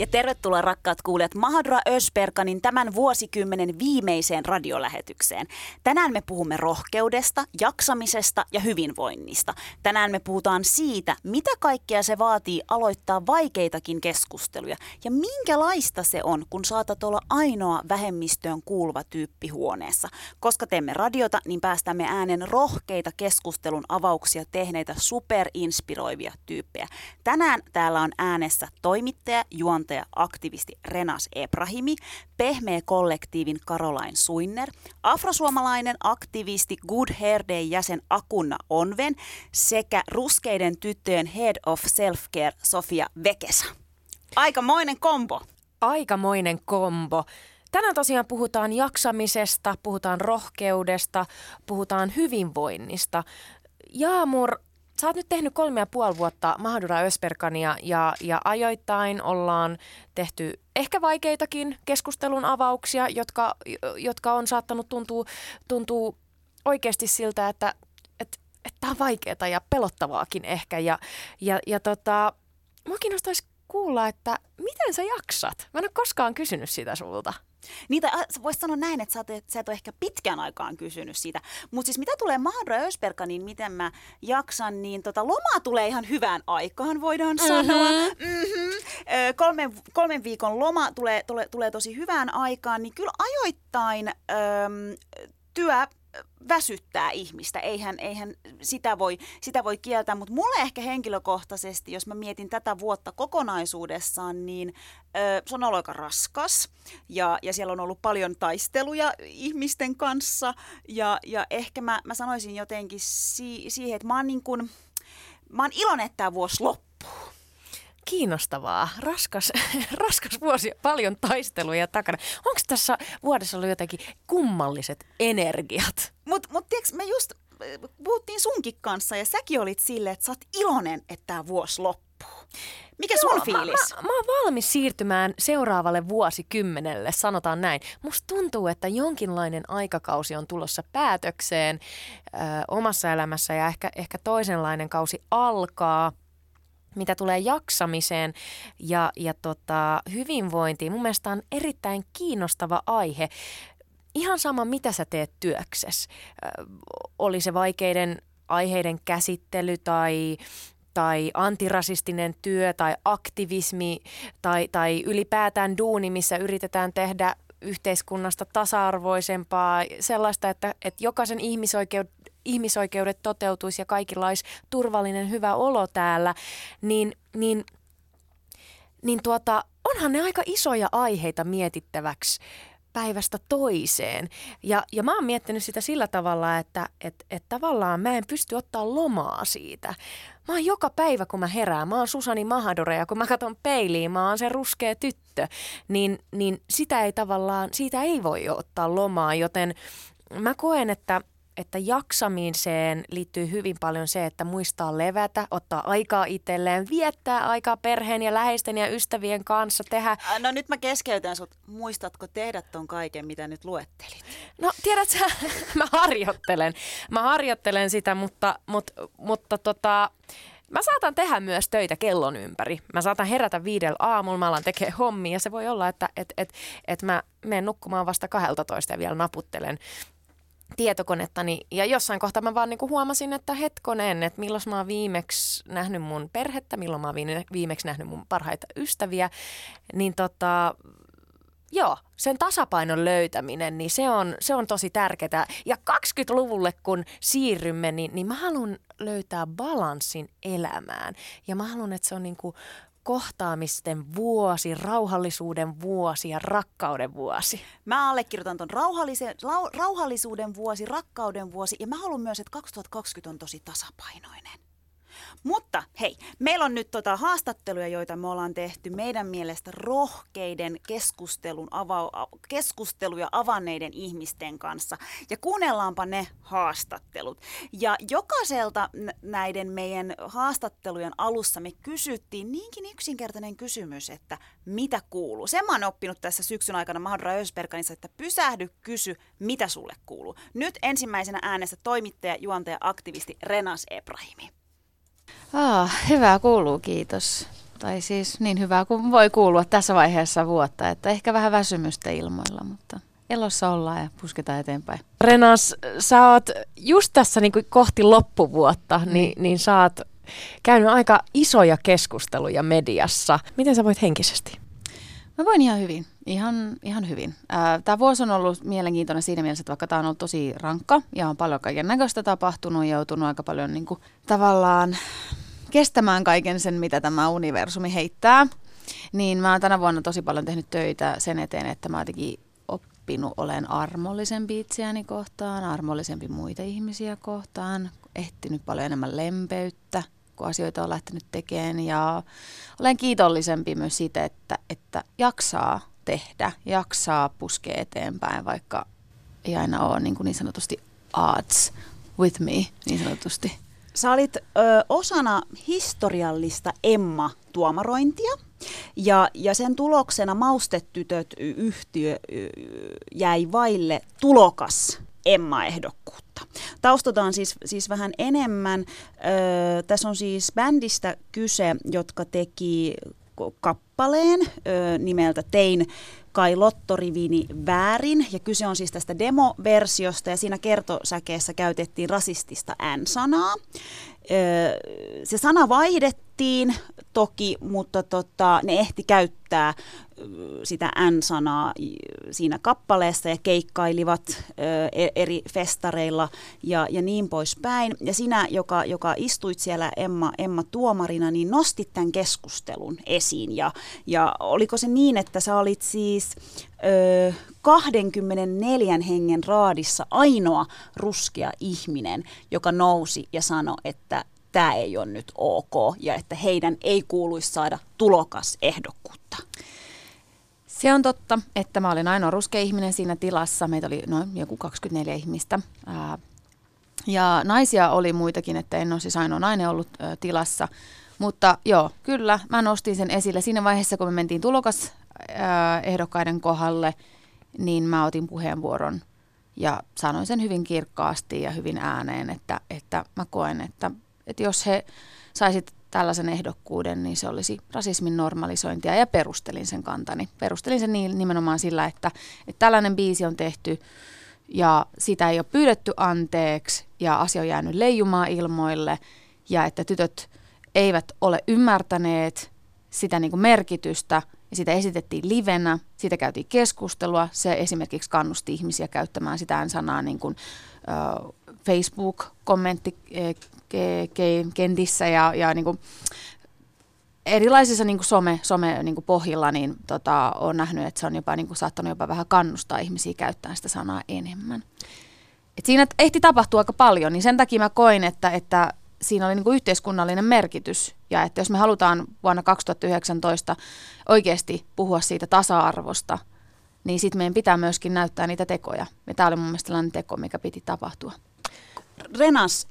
Ja tervetuloa rakkaat kuulijat Mahadra Ösperkanin tämän vuosikymmenen viimeiseen radiolähetykseen. Tänään me puhumme rohkeudesta, jaksamisesta ja hyvinvoinnista. Tänään me puhutaan siitä, mitä kaikkea se vaatii aloittaa vaikeitakin keskusteluja ja minkälaista se on, kun saatat olla ainoa vähemmistöön kuuluva tyyppi huoneessa. Koska teemme radiota, niin päästämme äänen rohkeita keskustelun avauksia tehneitä superinspiroivia tyyppejä. Tänään täällä on äänessä toimittaja, juontaja, aktivisti Renas Ebrahimi, pehmeä kollektiivin Caroline Suinner, afrosuomalainen aktivisti Good Hair Day jäsen Akunna Onven sekä ruskeiden tyttöjen Head of Self-Care Sofia Vekesa. Aikamoinen kombo. Aikamoinen kombo. Tänään tosiaan puhutaan jaksamisesta, puhutaan rohkeudesta, puhutaan hyvinvoinnista. Jaamur, Sä oot nyt tehnyt kolme ja puoli vuotta Mahadura Ösperkania ja, ja ajoittain ollaan tehty ehkä vaikeitakin keskustelun avauksia, jotka, jotka on saattanut tuntua, tuntua oikeasti siltä, että että että tämä on vaikeaa ja pelottavaakin ehkä. Ja, ja, ja tota, mua kiinnostaisi kuulla, että miten sä jaksat? Mä en ole koskaan kysynyt sitä sulta. Niitä, äh, voisi sanoa näin, että sä, et, sä et ole ehkä pitkän aikaan kysynyt sitä. Mutta siis mitä tulee Mahadra Ösperka, niin miten mä jaksan, niin tota, loma tulee ihan hyvään aikaan, voidaan mm-hmm. sanoa. Mm-hmm. Kolmen, kolmen viikon loma tulee, tulee, tulee tosi hyvään aikaan, niin kyllä ajoittain öm, työ väsyttää ihmistä. Eihän, eihän sitä, voi, sitä voi kieltää, mutta mulle ehkä henkilökohtaisesti, jos mä mietin tätä vuotta kokonaisuudessaan, niin ö, se on ollut aika raskas. Ja, ja siellä on ollut paljon taisteluja ihmisten kanssa. Ja, ja ehkä mä, mä sanoisin jotenkin si, siihen, että mä oon, niin kun, mä oon iloinen, että tämä vuosi loppuu kiinnostavaa. Raskas, raskas vuosi, paljon taisteluja takana. Onko tässä vuodessa ollut jotenkin kummalliset energiat? Mutta mut, tiedätkö, me just puhuttiin sunkin kanssa ja säkin olit silleen, että sä oot iloinen, että tämä vuosi loppuu. Mikä Joo, sun fiilis? Mä, mä, mä oon valmis siirtymään seuraavalle vuosikymmenelle, sanotaan näin. Musta tuntuu, että jonkinlainen aikakausi on tulossa päätökseen ö, omassa elämässä ja ehkä, ehkä toisenlainen kausi alkaa – mitä tulee jaksamiseen ja, ja tota, hyvinvointiin, mun mielestä on erittäin kiinnostava aihe. Ihan sama, mitä sä teet työksessä. Oli se vaikeiden aiheiden käsittely tai tai antirasistinen työ tai aktivismi tai, tai ylipäätään duuni, missä yritetään tehdä yhteiskunnasta tasa-arvoisempaa, sellaista, että, että jokaisen ihmisoikeuden ihmisoikeudet toteutuisi ja kaikilla olisi turvallinen hyvä olo täällä, niin, niin, niin tuota, onhan ne aika isoja aiheita mietittäväksi päivästä toiseen. Ja, ja mä oon miettinyt sitä sillä tavalla, että et, et tavallaan mä en pysty ottaa lomaa siitä. Mä oon joka päivä, kun mä herään, mä oon Susani Mahadore ja kun mä katson peiliin, mä oon se ruskea tyttö, niin, niin sitä ei tavallaan, siitä ei voi ottaa lomaa, joten mä koen, että että jaksamiseen liittyy hyvin paljon se, että muistaa levätä, ottaa aikaa itselleen, viettää aikaa perheen ja läheisten ja ystävien kanssa, tehdä... No nyt mä keskeytän sut. Muistatko tehdä ton kaiken, mitä nyt luettelit? No tiedätkö, mä harjoittelen. Mä harjoittelen sitä, mutta, mutta, mutta tota, Mä saatan tehdä myös töitä kellon ympäri. Mä saatan herätä viidellä aamulla, mä alan tekee hommia ja se voi olla, että et, et, et mä menen nukkumaan vasta 12 ja vielä naputtelen tietokonettani ja jossain kohtaa mä vaan niinku huomasin, että hetkonen, että milloin mä oon viimeksi nähnyt mun perhettä, milloin mä oon viimeksi nähnyt mun parhaita ystäviä, niin tota, joo, sen tasapainon löytäminen, niin se on, se on tosi tärkeää. Ja 20-luvulle kun siirrymme, niin, niin mä haluan löytää balanssin elämään. Ja mä haluan, että se on niinku kohtaamisten vuosi, rauhallisuuden vuosi ja rakkauden vuosi. Mä allekirjoitan ton rauhallisuuden vuosi, rakkauden vuosi ja mä haluan myös, että 2020 on tosi tasapainoinen. Mutta hei, meillä on nyt tota haastatteluja, joita me ollaan tehty meidän mielestä rohkeiden keskustelun ava- keskusteluja avanneiden ihmisten kanssa. Ja kuunnellaanpa ne haastattelut. Ja jokaiselta näiden meidän haastattelujen alussa me kysyttiin niinkin yksinkertainen kysymys, että mitä kuuluu. Sen mä oon oppinut tässä syksyn aikana Mahadra Ösberganissa, että pysähdy, kysy, mitä sulle kuuluu. Nyt ensimmäisenä äänessä toimittaja, juontaja, aktivisti Renas Ebrahimi. Ah, hyvää kuuluu, kiitos. Tai siis niin hyvää kuin voi kuulua tässä vaiheessa vuotta, että ehkä vähän väsymystä ilmoilla, mutta elossa ollaan ja pusketaan eteenpäin. Renas, sä oot just tässä niin kuin kohti loppuvuotta, mm. niin, niin sä oot käynyt aika isoja keskusteluja mediassa. Miten sä voit henkisesti? Mä voin ihan hyvin, ihan, ihan hyvin. Tämä vuosi on ollut mielenkiintoinen siinä mielessä, että vaikka tämä on ollut tosi rankka ja on paljon kaiken näköistä tapahtunut ja joutunut aika paljon niin kuin, tavallaan kestämään kaiken sen, mitä tämä universumi heittää, niin mä oon tänä vuonna tosi paljon tehnyt töitä sen eteen, että mä jotenkin oppinut olen armollisempi itseäni kohtaan, armollisempi muita ihmisiä kohtaan, ehtinyt paljon enemmän lempeyttä, kun asioita on lähtenyt tekemään ja olen kiitollisempi myös siitä, että, että jaksaa tehdä, jaksaa puskea eteenpäin, vaikka ei aina ole niin, kuin niin sanotusti odds with me, niin sanotusti. Sä olit ö, osana historiallista Emma-tuomarointia ja, ja sen tuloksena Maustetytöt yhtiö jäi vaille tulokas Emma-ehdokkuutta. Taustataan siis, siis vähän enemmän. Ö, tässä on siis bändistä kyse, jotka teki kappaleen ö, nimeltä Tein Kai Lottoriviini väärin. Ja kyse on siis tästä demoversiosta ja siinä kertosäkeessä käytettiin rasistista N-sanaa. Se sana vaihdettiin toki, mutta tota, ne ehti käyttää sitä N-sanaa siinä kappaleessa ja keikkailivat e, eri festareilla ja, ja niin poispäin. Ja sinä, joka, joka istuit siellä Emma, Emma tuomarina, niin nostit tämän keskustelun esiin. Ja, ja oliko se niin, että sä olit siis ö, 24 hengen raadissa ainoa ruskea ihminen, joka nousi ja sanoi, että tämä ei ole nyt ok ja että heidän ei kuuluisi saada tulokas ehdokkuutta. Se on totta, että mä olin ainoa ruskea ihminen siinä tilassa. Meitä oli noin joku 24 ihmistä. Ja naisia oli muitakin, että en ole siis ainoa nainen ollut tilassa. Mutta joo, kyllä, mä nostin sen esille. Siinä vaiheessa, kun me mentiin tulokas ää, ehdokkaiden kohdalle, niin mä otin puheenvuoron ja sanoin sen hyvin kirkkaasti ja hyvin ääneen, että, että mä koen, että, että jos he saisit tällaisen ehdokkuuden, niin se olisi rasismin normalisointia. Ja perustelin sen kantani. Perustelin sen niin, nimenomaan sillä, että, että tällainen biisi on tehty ja sitä ei ole pyydetty anteeksi ja asia on jäänyt leijumaan ilmoille ja että tytöt eivät ole ymmärtäneet sitä niin kuin merkitystä. Ja sitä esitettiin livenä, siitä käytiin keskustelua, se esimerkiksi kannusti ihmisiä käyttämään sitä sanaa niin kuin, uh, Facebook-kommentti kentissä ja, ja niin kuin erilaisissa niin kuin some, some niin kuin pohjilla niin tota, on nähnyt, että se on jopa niin kuin, saattanut jopa vähän kannustaa ihmisiä käyttämään sitä sanaa enemmän. Et siinä ehti tapahtua aika paljon, niin sen takia mä koin, että, että siinä oli niin kuin yhteiskunnallinen merkitys. Ja että jos me halutaan vuonna 2019 oikeasti puhua siitä tasa-arvosta, niin sitten meidän pitää myöskin näyttää niitä tekoja. Ja tämä oli mun mielestä teko, mikä piti tapahtua. Renas,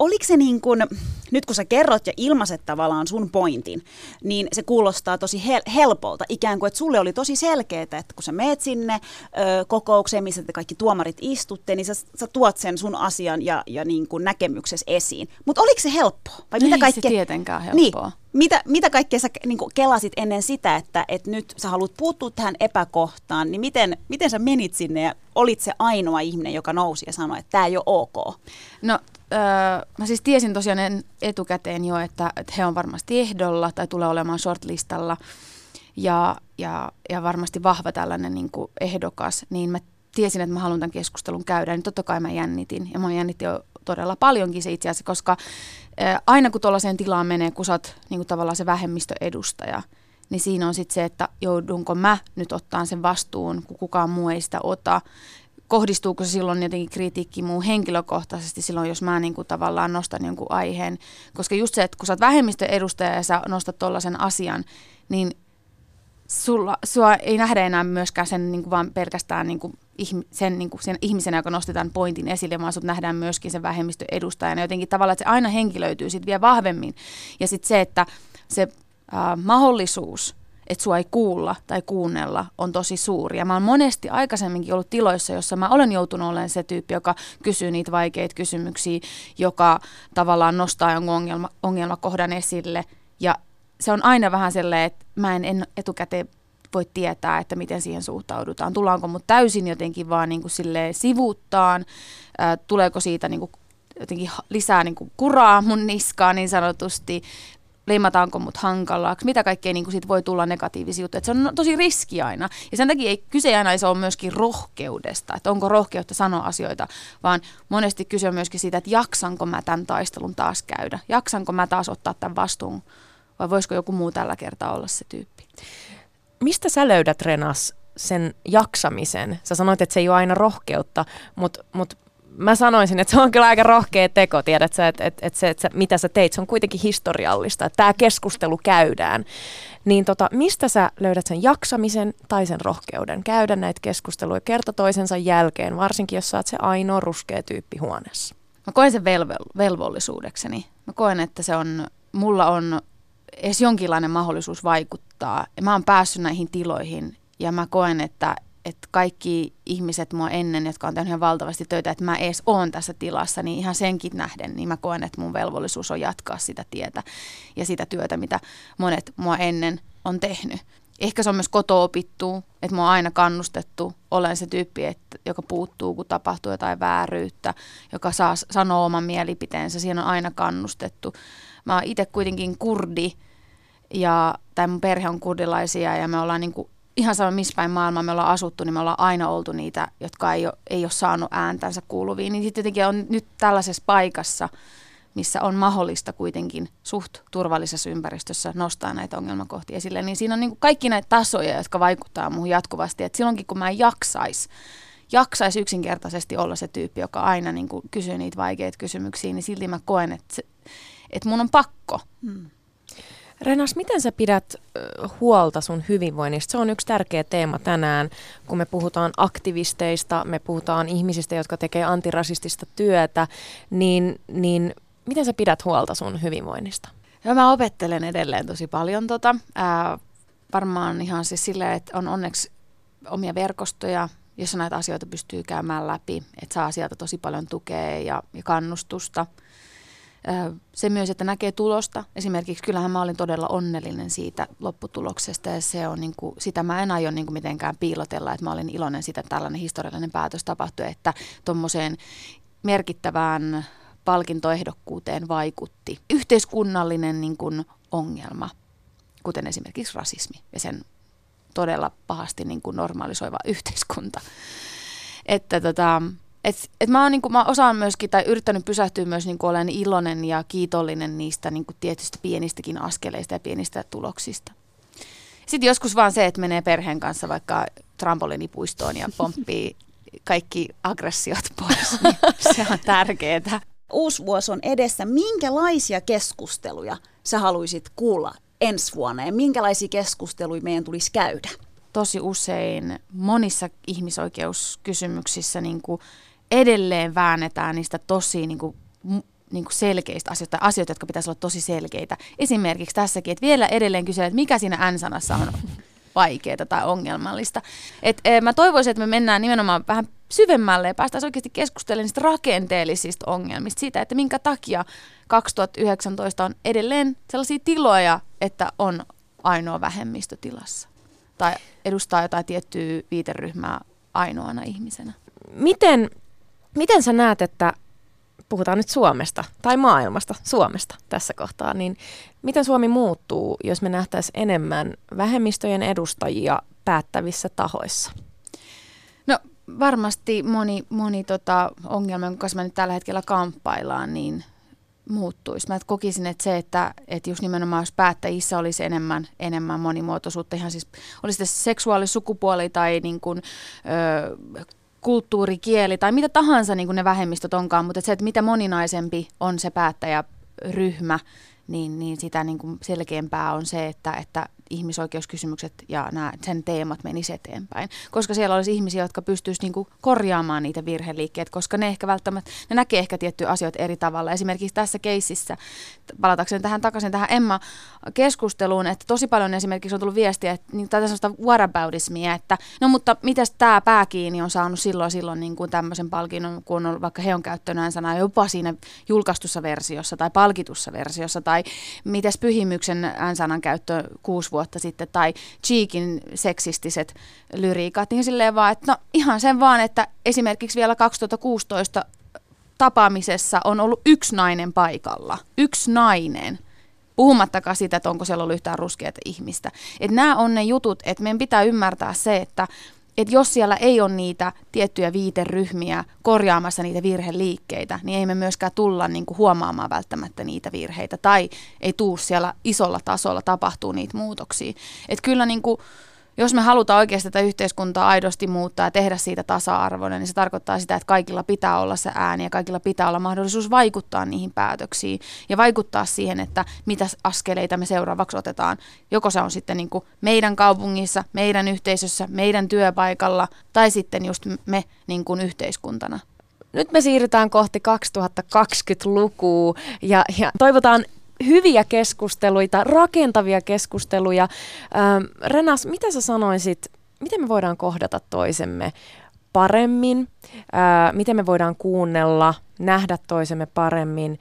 oliko se niin kuin, nyt kun sä kerrot ja ilmaiset tavallaan sun pointin, niin se kuulostaa tosi hel- helpolta, ikään kuin, että sulle oli tosi selkeää, että kun sä meet sinne ö, kokoukseen, missä te kaikki tuomarit istutte, niin sä, sä tuot sen sun asian ja, ja niin kuin näkemyksesi esiin. Mutta oliko se helppoa? Vai mitä Ei kaikkea? se tietenkään helppoa. Niin, mitä, mitä kaikkea sä niin kuin kelasit ennen sitä, että, että nyt sä haluat puuttua tähän epäkohtaan, niin miten, miten sä menit sinne ja olit se ainoa ihminen, joka nousi ja sanoi, että tämä ei ole ok? No öö, mä siis tiesin tosiaan etukäteen jo, että, että he on varmasti ehdolla tai tulee olemaan shortlistalla. Ja, ja, ja varmasti vahva tällainen niin kuin ehdokas, niin mä tiesin, että mä haluan tämän keskustelun käydä, niin totta kai mä jännitin. Ja mä jännitin jo todella paljonkin se itse asiassa, koska aina kun tuollaiseen tilaan menee, kun sä oot niin kuin tavallaan se vähemmistöedustaja, niin siinä on sitten se, että joudunko mä nyt ottaa sen vastuun, kun kukaan muu ei sitä ota kohdistuuko se silloin jotenkin kritiikki muu henkilökohtaisesti silloin, jos mä niin kuin tavallaan nostan jonkun aiheen. Koska just se, että kun sä oot vähemmistöedustaja ja sä nostat tollaisen asian, niin sulla, sua ei nähdä enää myöskään sen niin kuin vaan pelkästään niin kuin sen, niin kuin sen ihmisenä, joka nostetaan pointin esille, vaan sut nähdään myöskin sen vähemmistöedustajana. Jotenkin tavallaan, että se aina henkilöityy sitten vielä vahvemmin. Ja sitten se, että se äh, mahdollisuus, että sua ei kuulla tai kuunnella, on tosi suuri. Ja mä oon monesti aikaisemminkin ollut tiloissa, jossa mä olen joutunut olemaan se tyyppi, joka kysyy niitä vaikeita kysymyksiä, joka tavallaan nostaa jonkun ongelma, ongelmakohdan esille. Ja se on aina vähän sellainen, että mä en, en etukäteen voi tietää, että miten siihen suhtaudutaan. Tullaanko mut täysin jotenkin vaan niin kuin sivuuttaan, tuleeko siitä niin kuin jotenkin lisää niin kuin kuraa mun niskaan niin sanotusti, leimataanko mut hankalaksi, mitä kaikkea niin kuin siitä voi tulla negatiivisia juttuja. se on tosi riski aina. Ja sen takia ei, kyse aina se on myöskin rohkeudesta, että onko rohkeutta sanoa asioita, vaan monesti kyse on myöskin siitä, että jaksanko mä tämän taistelun taas käydä. Jaksanko mä taas ottaa tämän vastuun vai voisiko joku muu tällä kertaa olla se tyyppi? Mistä sä löydät, Renas, sen jaksamisen? Sä sanoit, että se ei ole aina rohkeutta, mutta mut mä sanoisin, että se on kyllä aika rohkea teko, tiedät sä, että, että, että se, että mitä sä teit, se on kuitenkin historiallista, että tämä keskustelu käydään. Niin tota, mistä sä löydät sen jaksamisen tai sen rohkeuden käydä näitä keskusteluja kerta toisensa jälkeen, varsinkin jos sä oot se ainoa ruskea tyyppi huoneessa? Mä koen sen velvo- velvollisuudekseni. Mä koen, että se on, mulla on edes jonkinlainen mahdollisuus vaikuttaa. Mä oon päässyt näihin tiloihin ja mä koen, että, että kaikki ihmiset mua ennen, jotka on tehnyt ihan valtavasti töitä, että mä edes oon tässä tilassa, niin ihan senkin nähden, niin mä koen, että mun velvollisuus on jatkaa sitä tietä ja sitä työtä, mitä monet mua ennen on tehnyt. Ehkä se on myös koto-opittu, että mua on aina kannustettu, olen se tyyppi, että, joka puuttuu, kun tapahtuu jotain vääryyttä, joka saa sanoa oman mielipiteensä, siinä on aina kannustettu. Mä oon itse kuitenkin kurdi, ja, tai mun perhe on kurdilaisia ja me ollaan niin kuin ihan sama missä päin maailmaa me ollaan asuttu, niin me ollaan aina oltu niitä, jotka ei ole, ei ole saanut ääntänsä kuuluviin. Niin sitten jotenkin on nyt tällaisessa paikassa, missä on mahdollista kuitenkin suht turvallisessa ympäristössä nostaa näitä ongelmakohtia esille, niin siinä on niin kaikki näitä tasoja, jotka vaikuttaa muuhun jatkuvasti. Et silloinkin kun mä en jaksais, jaksais yksinkertaisesti olla se tyyppi, joka aina niin kuin kysyy niitä vaikeita kysymyksiä, niin silti mä koen, että, se, että mun on pakko. Hmm Renas, miten sä pidät huolta sun hyvinvoinnista? Se on yksi tärkeä teema tänään, kun me puhutaan aktivisteista, me puhutaan ihmisistä, jotka tekee antirasistista työtä, niin, niin miten sä pidät huolta sun hyvinvoinnista? Joo, mä opettelen edelleen tosi paljon tota. Ää, varmaan ihan siis silleen, että on onneksi omia verkostoja, jossa näitä asioita pystyy käymään läpi, että saa sieltä tosi paljon tukea ja, ja kannustusta – se myös, että näkee tulosta. Esimerkiksi kyllähän mä olin todella onnellinen siitä lopputuloksesta ja se on niin kuin, sitä mä en aio niin kuin mitenkään piilotella, että mä olin iloinen siitä, että tällainen historiallinen päätös tapahtui, että tuommoiseen merkittävään palkintoehdokkuuteen vaikutti yhteiskunnallinen niin kuin ongelma, kuten esimerkiksi rasismi ja sen todella pahasti niin kuin normalisoiva yhteiskunta. Että tota, et, et mä, oon, niin kuin, mä osaan myöskin, tai yrittänyt pysähtyä myös niin olen iloinen ja kiitollinen niistä niin kuin tietystä pienistäkin askeleista ja pienistä tuloksista. Sitten joskus vaan se, että menee perheen kanssa vaikka trampolinipuistoon ja pomppii kaikki aggressiot pois, niin se on tärkeää. Uusi vuosi on edessä. Minkälaisia keskusteluja sä haluaisit kuulla ensi vuonna ja minkälaisia keskusteluja meidän tulisi käydä? Tosi usein monissa ihmisoikeuskysymyksissä niin kuin edelleen väännetään niistä tosi niin kuin, niin kuin selkeistä asioista, asioita, jotka pitäisi olla tosi selkeitä. Esimerkiksi tässäkin, että vielä edelleen kysyä, että mikä siinä N-sanassa on vaikeaa tai ongelmallista. Et, e, mä toivoisin, että me mennään nimenomaan vähän syvemmälle ja päästään oikeasti keskustelemaan niistä rakenteellisista ongelmista, siitä, että minkä takia 2019 on edelleen sellaisia tiloja, että on ainoa vähemmistötilassa tai edustaa jotain tiettyä viiteryhmää ainoana ihmisenä. Miten Miten sä näet, että puhutaan nyt Suomesta tai maailmasta, Suomesta tässä kohtaa, niin miten Suomi muuttuu, jos me nähtäisiin enemmän vähemmistöjen edustajia päättävissä tahoissa? No varmasti moni, moni tota ongelma, jonka kanssa me nyt tällä hetkellä kamppaillaan, niin muuttuisi. Mä kokisin, että se, että, että just nimenomaan jos päättäjissä olisi enemmän, enemmän monimuotoisuutta, ihan siis olisi se seksuaali, sukupuoli tai niin kuin, ö, kulttuuri, kieli tai mitä tahansa niin kuin ne vähemmistöt onkaan, mutta se, että mitä moninaisempi on se päättäjäryhmä, niin, niin sitä niin kuin selkeämpää on se, että, että ihmisoikeuskysymykset ja nämä, sen teemat menisi eteenpäin. Koska siellä olisi ihmisiä, jotka pystyisivät niin korjaamaan niitä virheliikkeitä, koska ne ehkä välttämättä, ne näkee ehkä tiettyjä asioita eri tavalla. Esimerkiksi tässä keississä, palatakseni tähän takaisin tähän Emma-keskusteluun, että tosi paljon esimerkiksi on tullut viestiä, että niin, tätä sellaista whataboutismia, että no mutta miten tämä pääkiini on saanut silloin silloin niin kuin tämmöisen palkinnon, kun on vaikka he on käyttänyt sanaa jopa siinä julkaistussa versiossa tai palkitussa versiossa, tai mites pyhimyksen äänsanan käyttö kuusi vuotta vuotta sitten, tai Cheekin seksistiset lyriikat, niin silleen vaan, että no ihan sen vaan, että esimerkiksi vielä 2016 tapaamisessa on ollut yksi nainen paikalla. Yksi nainen. Puhumattakaan sitä, että onko siellä ollut yhtään ruskeata ihmistä. Että nämä on ne jutut, että meidän pitää ymmärtää se, että että jos siellä ei ole niitä tiettyjä viiteryhmiä korjaamassa niitä virheliikkeitä, niin ei me myöskään tulla niin kuin huomaamaan välttämättä niitä virheitä tai ei tuu siellä isolla tasolla tapahtuu niitä muutoksia. Että kyllä niin kuin, jos me halutaan oikeasti tätä yhteiskuntaa aidosti muuttaa ja tehdä siitä tasa-arvoinen, niin se tarkoittaa sitä, että kaikilla pitää olla se ääni ja kaikilla pitää olla mahdollisuus vaikuttaa niihin päätöksiin ja vaikuttaa siihen, että mitä askeleita me seuraavaksi otetaan. Joko se on sitten niin kuin meidän kaupungissa, meidän yhteisössä, meidän työpaikalla tai sitten just me niin kuin yhteiskuntana. Nyt me siirrytään kohti 2020-lukua ja, ja toivotaan hyviä keskusteluita, rakentavia keskusteluja. Ähm, Renas, mitä sä sanoisit, miten me voidaan kohdata toisemme paremmin, äh, miten me voidaan kuunnella, nähdä toisemme paremmin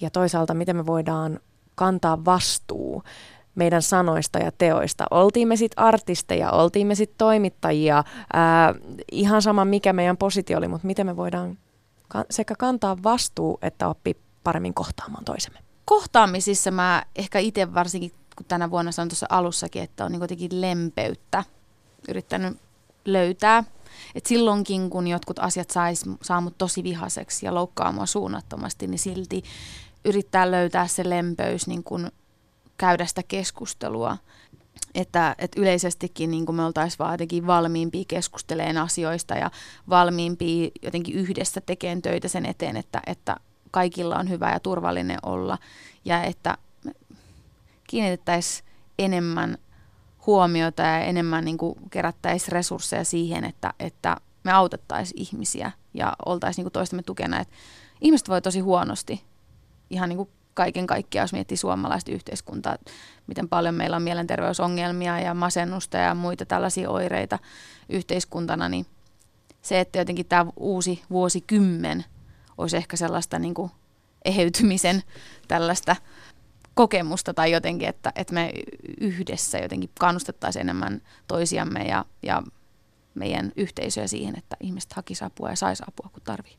ja toisaalta miten me voidaan kantaa vastuu meidän sanoista ja teoista. Oltiin me sitten artisteja, oltiin me sitten toimittajia, ää, äh, ihan sama mikä meidän positio oli, mutta miten me voidaan sekä kantaa vastuu että oppia paremmin kohtaamaan toisemme kohtaamisissa mä ehkä itse varsinkin, kun tänä vuonna sanoin tuossa alussakin, että on niin lempeyttä yrittänyt löytää. Et silloinkin, kun jotkut asiat sais, saa mut tosi vihaseksi ja loukkaa mua suunnattomasti, niin silti yrittää löytää se lempeys, niin kun käydä sitä keskustelua. Että, että yleisestikin niin me oltaisiin vaan jotenkin valmiimpia keskusteleen asioista ja valmiimpia jotenkin yhdessä tekemään töitä sen eteen, että, että kaikilla on hyvä ja turvallinen olla ja että kiinnitettäisiin enemmän huomiota ja enemmän niin kerättäisiin resursseja siihen, että, että me autettaisiin ihmisiä ja oltaisiin niin toistemme tukena. Että ihmiset voi tosi huonosti ihan niin kuin kaiken kaikkiaan, jos miettii suomalaista yhteiskuntaa, miten paljon meillä on mielenterveysongelmia ja masennusta ja muita tällaisia oireita yhteiskuntana, niin se, että jotenkin tämä uusi vuosikymmen olisi ehkä sellaista niin kuin eheytymisen tällaista kokemusta tai jotenkin, että, että me yhdessä jotenkin kannustettaisiin enemmän toisiamme ja, ja meidän yhteisöä siihen, että ihmiset hakisivat apua ja saisi apua, kun tarvii.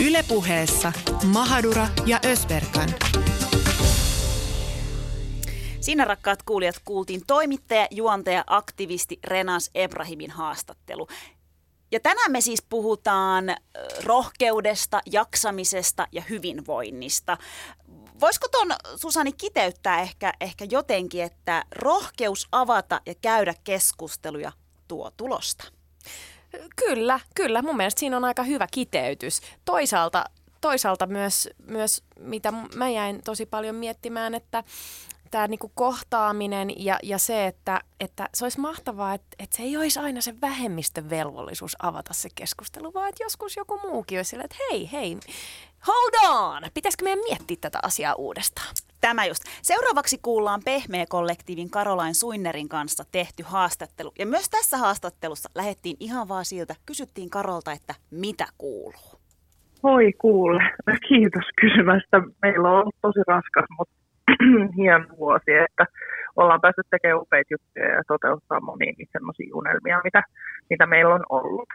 Ylepuheessa Mahadura ja Ösberkan. Siinä rakkaat kuulijat kuultiin toimittaja, juontaja, aktivisti Renas Ebrahimin haastattelu. Ja tänään me siis puhutaan rohkeudesta, jaksamisesta ja hyvinvoinnista. Voisiko tuon Susani kiteyttää ehkä, ehkä jotenkin, että rohkeus avata ja käydä keskustuja tuo tulosta? Kyllä, kyllä. Mun mielestä siinä on aika hyvä kiteytys. Toisaalta, toisaalta myös, myös, mitä mä jäin tosi paljon miettimään, että tämä niinku kohtaaminen ja, ja se, että, että se olisi mahtavaa, että, että se ei olisi aina se vähemmistön velvollisuus avata se keskustelu, vaan että joskus joku muukin olisi sillä, että hei, hei, hold on, pitäisikö meidän miettiä tätä asiaa uudestaan? Tämä just. Seuraavaksi kuullaan Pehmeä-kollektiivin Karolain Suinnerin kanssa tehty haastattelu. Ja myös tässä haastattelussa lähettiin ihan vaan siltä, kysyttiin Karolta, että mitä kuuluu. Voi kuule, kiitos kysymästä. Meillä on ollut tosi raskas, mutta hieno vuosi, että ollaan päästy tekemään upeita juttuja ja toteuttaa monia niitä sellaisia unelmia, mitä, mitä meillä on ollut.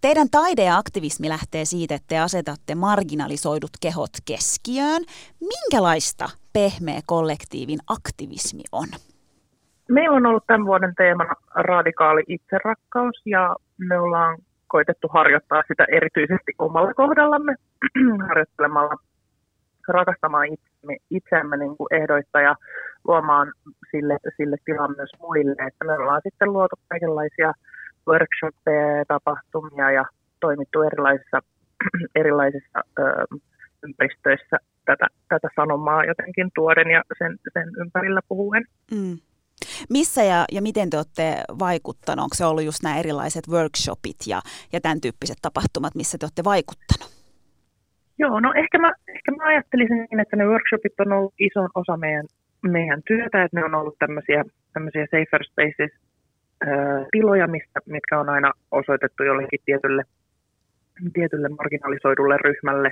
Teidän taide ja aktivismi lähtee siitä, että te asetatte marginalisoidut kehot keskiöön. Minkälaista pehmeä kollektiivin aktivismi on? Meillä on ollut tämän vuoden teemana radikaali itserakkaus ja me ollaan koitettu harjoittaa sitä erityisesti omalla kohdallamme harjoittelemalla rakastamaan itseämme, itseämme niin kuin ehdoitta ja luomaan sille, sille tilan myös muille. Että me ollaan sitten luotu kaikenlaisia workshoppeja ja tapahtumia ja toimittu erilaisissa, erilaisissa ö, ympäristöissä tätä, tätä sanomaa jotenkin tuoden ja sen, sen ympärillä puhuen. Mm. Missä ja, ja miten te olette vaikuttanut? Onko se ollut just nämä erilaiset workshopit ja, ja tämän tyyppiset tapahtumat, missä te olette vaikuttanut? Joo, no ehkä mä, ehkä mä ajattelisin niin, että ne workshopit on ollut iso osa meidän, meidän työtä, että ne on ollut tämmöisiä, tämmöisiä safer spaces tiloja, mistä, mitkä on aina osoitettu jollekin tietylle, tietylle marginalisoidulle ryhmälle.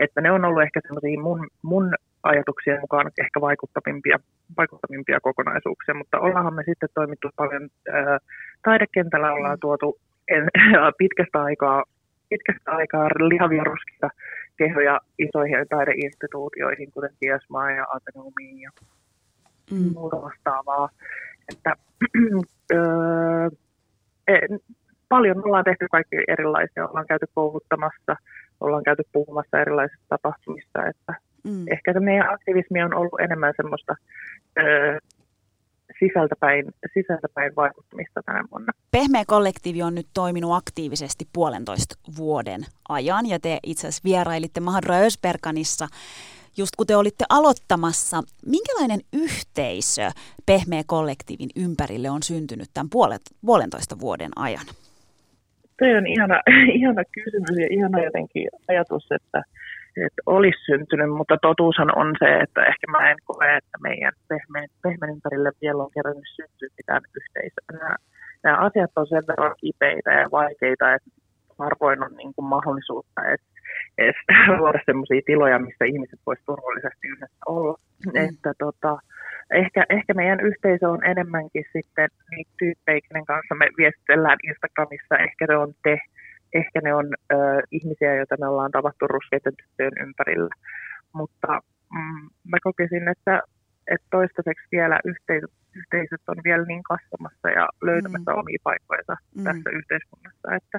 Että ne on ollut ehkä semmoisia mun, mun ajatuksien mukaan ehkä vaikuttavimpia, vaikuttavimpia kokonaisuuksia, mutta ollaanhan me sitten toimittu paljon ää, taidekentällä, ollaan tuotu en, pitkästä aikaa, pitkästä aikaa lihavia ruskia kehoja isoihin taideinstituutioihin, kuten Tiesmaa ja Ateneumiin ja mm. muuta vastaavaa. Että, öö, paljon ollaan tehty kaikki erilaisia, ollaan käyty kouluttamassa, ollaan käyty puhumassa erilaisista tapahtumista, että mm. ehkä se meidän aktivismi on ollut enemmän semmoista öö, sisältäpäin, sisältäpäin vaikuttamista tänä vuonna. Pehmeä kollektiivi on nyt toiminut aktiivisesti puolentoista vuoden ajan ja te itse asiassa vierailitte Mahadra Ösperkanissa just kun te olitte aloittamassa. Minkälainen yhteisö Pehmeä kollektiivin ympärille on syntynyt tämän puolet, puolentoista vuoden ajan? Se on ihana, ihana kysymys ja ihana jotenkin ajatus, että, että olisi syntynyt, mutta totuushan on se, että ehkä mä en koe, että meidän pehmeän, pehmeän ympärille vielä on kerran syntyä mitään yhteisöä. Nämä, nämä asiat on sen verran kipeitä ja vaikeita, että harvoin on niin kuin mahdollisuutta edes, edes luoda sellaisia tiloja, missä ihmiset voisivat turvallisesti yhdessä olla. Mm. Että tota, ehkä, ehkä meidän yhteisö on enemmänkin sitten niitä tyyppejä, kenen kanssa me viestitellään Instagramissa. Ehkä ne on te, ehkä ne on ö, ihmisiä, joita me ollaan tavattu ruskeiden tyttöjen ympärillä. Mutta mm, mä kokisin, että, että toistaiseksi vielä yhteisöt, yhteisöt on vielä niin kasvamassa ja löytämässä mm. omia paikkoja mm. tässä yhteiskunnassa, että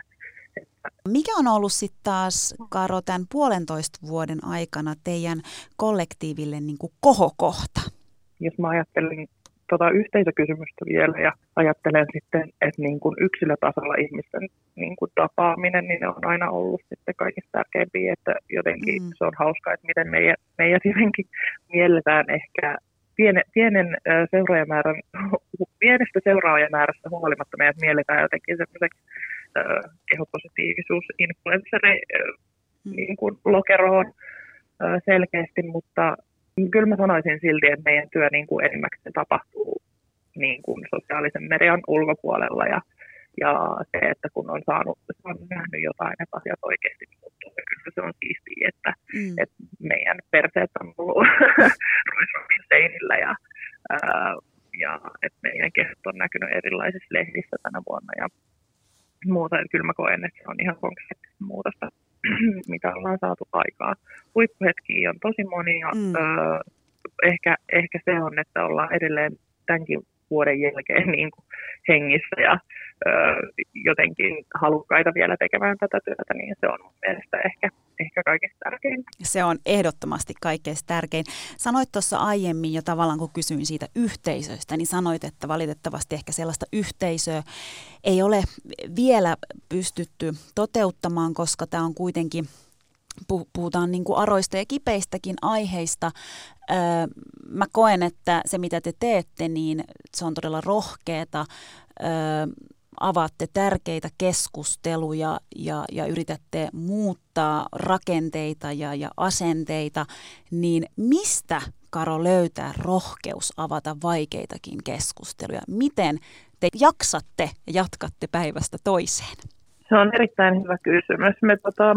mikä on ollut sitten taas, Karo, tämän puolentoista vuoden aikana teidän kollektiiville niin kuin kohokohta? Jos mä ajattelen tota yhteisökysymystä vielä ja ajattelen sitten, että niin kuin yksilötasolla ihmisten niin kuin tapaaminen, niin ne on aina ollut sitten kaikista tärkeimpiä, että jotenkin mm. se on hauskaa, että miten meidät, meidät jotenkin mielletään ehkä pienen, pienen seuraajamäärän, pienestä seuraajamäärästä huolimatta meidät mielletään jotenkin semmoiseksi kehopositiivisuus influenssari mm. niin kuin lokeroon selkeästi, mutta kyllä mä sanoisin silti, että meidän työ niin kuin enimmäkseen tapahtuu niin kuin sosiaalisen median ulkopuolella ja, ja se, että kun on saanut, saanut nähnyt jotain, että asiat oikeasti muuttuu, niin kyllä se on siistiä, että, mm. että meidän perseet on ollut seinillä ja, ää, ja että meidän kehot on näkynyt erilaisissa lehdissä tänä vuonna ja muuta. Että kyllä mä koen, että se on ihan konkreettista muutosta, mitä ollaan saatu aikaa. Huippuhetkiä on tosi monia. Mm. Öö, ehkä, ehkä se on, että ollaan edelleen tämänkin vuoden jälkeen niin kuin hengissä ja ö, jotenkin halukkaita vielä tekemään tätä työtä, niin se on mun mielestä ehkä, ehkä kaikista tärkein. Se on ehdottomasti kaikkein tärkein. Sanoit tuossa aiemmin jo tavallaan, kun kysyin siitä yhteisöstä, niin sanoit, että valitettavasti ehkä sellaista yhteisöä ei ole vielä pystytty toteuttamaan, koska tämä on kuitenkin – puhutaan niin kuin aroista ja kipeistäkin aiheista. Mä koen, että se mitä te teette, niin se on todella rohkeata. Öö, avaatte tärkeitä keskusteluja ja, ja yritätte muuttaa rakenteita ja, ja asenteita, niin mistä, Karo, löytää rohkeus avata vaikeitakin keskusteluja? Miten te jaksatte ja jatkatte päivästä toiseen? Se on erittäin hyvä kysymys. Me tota,